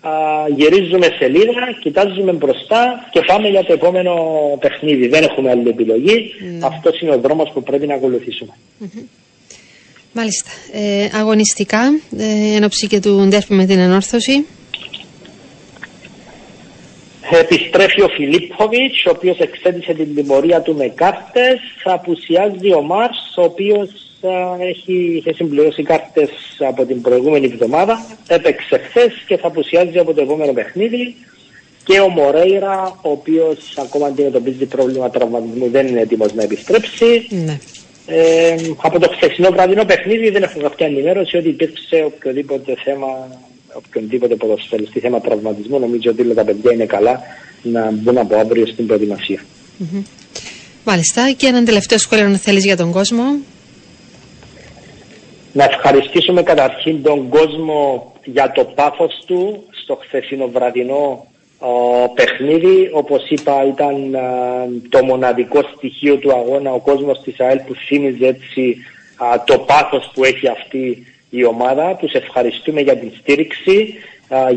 Α, γυρίζουμε σελίδα, κοιτάζουμε μπροστά και πάμε για το επόμενο παιχνίδι. Δεν έχουμε άλλη επιλογή. Mm. Αυτός είναι ο δρόμος που πρέπει να ακολουθήσουμε. Μάλιστα. Ε, αγωνιστικά, ε, εν και του ντέρπι με την ανόρθωση. Επιστρέφει ο Φιλίπποβιτς, ο οποίος εξέτησε την τιμωρία του με κάρτες. Θα απουσιάζει ο Μάρς, ο οποίος έχει, είχε συμπληρώσει κάρτες από την προηγούμενη εβδομάδα. Έπαιξε χθες και θα απουσιάζει από το επόμενο παιχνίδι. Και ο Μορέιρα, ο οποίος ακόμα αντιμετωπίζει πρόβλημα τραυματισμού, δεν είναι έτοιμος να επιστρέψει. Ναι. Ε, από το χθεσινό βραδινό παιχνίδι δεν έχω κάποια ενημέρωση ότι υπήρξε οποιοδήποτε θέμα οποιονδήποτε ποδοσφαιριστή θέμα τραυματισμού, νομίζω ότι όλα τα παιδιά είναι καλά να μπουν από αύριο στην προετοιμασία. Mm-hmm. Μάλιστα. Και έναν τελευταίο σχόλιο να θέλεις για τον κόσμο. Να ευχαριστήσουμε καταρχήν τον κόσμο για το πάθος του στο χθεσινό βραδινό παιχνίδι. Όπως είπα ήταν το μοναδικό στοιχείο του αγώνα ο κόσμος της ΑΕΛ που θύμιζε έτσι το πάθος που έχει αυτή η ομάδα. Τους ευχαριστούμε για την στήριξη.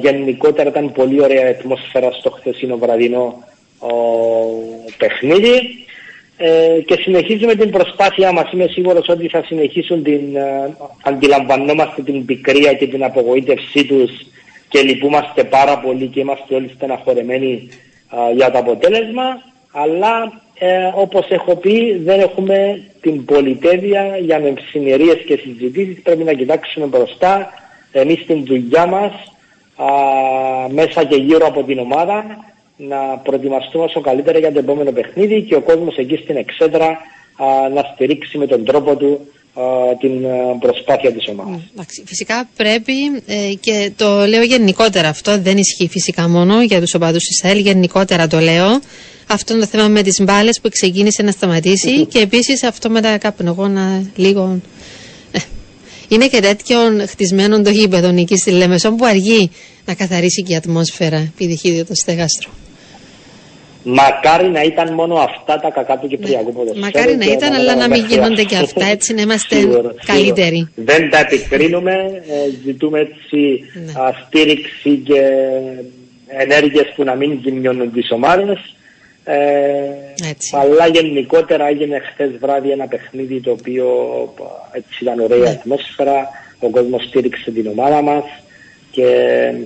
γενικότερα ήταν πολύ ωραία ατμόσφαιρα στο χθεσινό βραδινό παιχνίδι. Ε, και συνεχίζουμε την προσπάθειά μας. Είμαι σίγουρος ότι θα συνεχίσουν την, ε, αντιλαμβανόμαστε την πικρία και την απογοήτευσή τους και λυπούμαστε πάρα πολύ και είμαστε όλοι στεναχωρεμένοι για το αποτέλεσμα. Αλλά ε, όπως έχω πει δεν έχουμε την πολυτέλεια για μευσημερίες και συζητήσεις. Πρέπει να κοιτάξουμε μπροστά εμείς την δουλειά μας α, μέσα και γύρω από την ομάδα να προετοιμαστούμε όσο καλύτερα για το επόμενο παιχνίδι και ο κόσμος εκεί στην εξέδρα α, να στηρίξει με τον τρόπο του την προσπάθεια της ομάδας. Φυσικά πρέπει ε, και το λέω γενικότερα αυτό, δεν ισχύει φυσικά μόνο για τους οπαδούς της ΑΕΛ, γενικότερα το λέω. Αυτό είναι το θέμα με τις μπάλες που ξεκίνησε να σταματήσει και επίσης αυτό με τα καπνογόνα λίγο... Ε, είναι και τέτοιο χτισμένο το γήπεδο νική στη Λέμεσον που αργεί να καθαρίσει και η ατμόσφαιρα επί το στεγάστρο. Μακάρι να ήταν μόνο αυτά τα κακά του Κυπριακού ναι. ποδοσφαίρου. Μακάρι να ήταν, αλλά να μην γίνονται και αυτά, έτσι να είμαστε καλύτεροι. Δεν τα επικρίνουμε, ε, ζητούμε έτσι ναι. στήριξη και ενέργειες που να μην ζημιώνουν τις ομάδες. Ε, αλλά γενικότερα έγινε χθες βράδυ ένα παιχνίδι το οποίο έτσι ήταν ωραία ναι. ατμόσφαιρα, ο κόσμος στήριξε την ομάδα μας και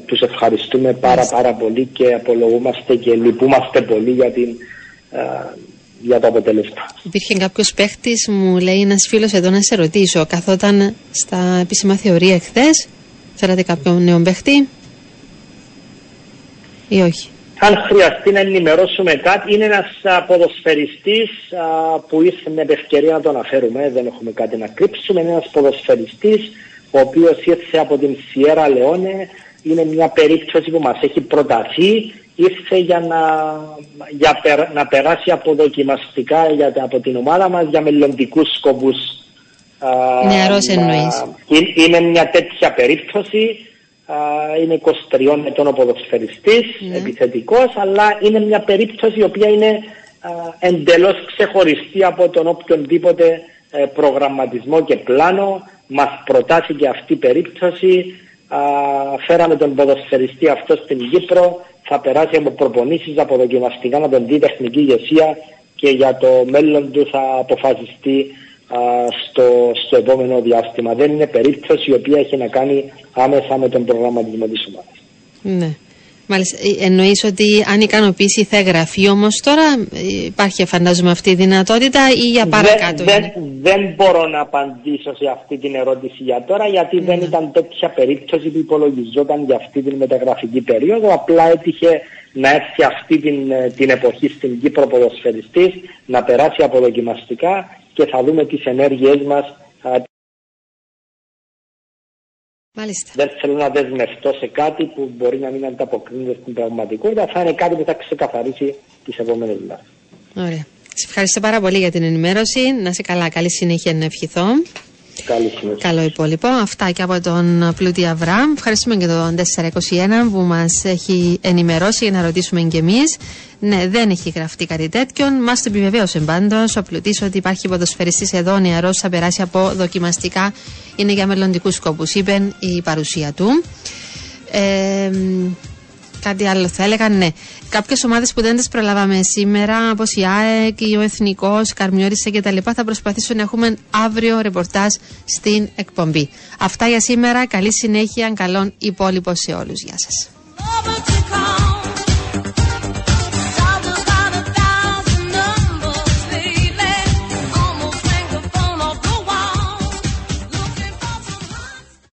τους ευχαριστούμε πάρα πάρα πολύ και απολογούμαστε και λυπούμαστε πολύ για, την, για το αποτέλεσμα. Υπήρχε κάποιος παίχτης, μου λέει ένας φίλος εδώ να σε ρωτήσω, καθόταν στα επίσημα θεωρία εχθές, φέρατε κάποιον νέο παίχτη ή όχι; Αν χρειαστεί να ενημερώσουμε κάτι, είναι ένας ποδοσφαιριστής που ήρθε με ευκαιρία να το αναφέρουμε, δεν έχουμε κάτι να κρύψουμε, είναι ένας ποδοσφαιριστής ο οποίος ήρθε από την Σιέρα Λεόνε, είναι μια περίπτωση που μας έχει προταθεί, ήρθε για να, για να περάσει αποδοκιμαστικά για, από την ομάδα μας για μελλοντικούς σκοπούς. Νεαρός εννοείς. Είναι μια τέτοια περίπτωση. είναι 23 ετών ο ποδοσφαιριστής, ναι. επιθετικός, αλλά είναι μια περίπτωση η οποία είναι εντελώς ξεχωριστή από τον οποιονδήποτε ε, προγραμματισμό και πλάνο. Μας προτάθηκε αυτή η περίπτωση, φέραμε τον ποδοσφαιριστή αυτός στην Κύπρο, θα περάσει από προπονήσεις, από δοκιμαστικά να τον δει τεχνική ηγεσία και για το μέλλον του θα αποφασιστεί στο, στο επόμενο διάστημα. Δεν είναι περίπτωση η οποία έχει να κάνει άμεσα με τον προγραμματισμό της ομάδας. Ναι. Μάλιστα, ε, εννοείς ότι αν ικανοποιήσει θα εγγραφεί όμως τώρα, υπάρχει φαντάζομαι αυτή η δυνατότητα ή για παρακάτω δεν, δεν, δεν, μπορώ να απαντήσω σε αυτή την ερώτηση για τώρα γιατί δεν ναι. ήταν τέτοια περίπτωση που υπολογιζόταν για αυτή την μεταγραφική περίοδο, απλά έτυχε να έρθει αυτή την, ε, την εποχή στην Κύπρο ποδοσφαιριστής, να περάσει αποδοκιμαστικά και θα δούμε τις ενέργειές μας Μάλιστα. Δεν θέλω να δεσμευτώ σε κάτι που μπορεί να μην ανταποκρίνεται στην πραγματικότητα. Θα είναι κάτι που θα ξεκαθαρίσει τις επόμενες μέρες. Ωραία. Σε ευχαριστώ πάρα πολύ για την ενημέρωση. Να σε καλά. Καλή συνέχεια να ευχηθώ. Καλή Καλό υπόλοιπο. Αυτά και από τον Πλούτη Αβράμ. Ευχαριστούμε και τον 421 που μας έχει ενημερώσει για να ρωτήσουμε κι εμείς. Ναι, δεν έχει γραφτεί κάτι τέτοιο. Μας το επιβεβαίωσε πάντως ο Πλουτή ότι υπάρχει ποδοσφαιριστής εδώ νεαρός, θα περάσει από δοκιμαστικά. Είναι για μελλοντικούς σκοπούς, είπε η παρουσία του. Ε, κάτι άλλο θα έλεγα, ναι. Κάποιες ομάδες που δεν τις προλάβαμε σήμερα, όπως η ΑΕΚ, ο Εθνικός, Καρμιόρισα κτλ., θα προσπαθήσω να έχουμε αύριο ρεπορτάζ στην εκπομπή. Αυτά για σήμερα. Καλή συνέχεια. Καλών υπόλοιπο σε όλους. Γεια σας.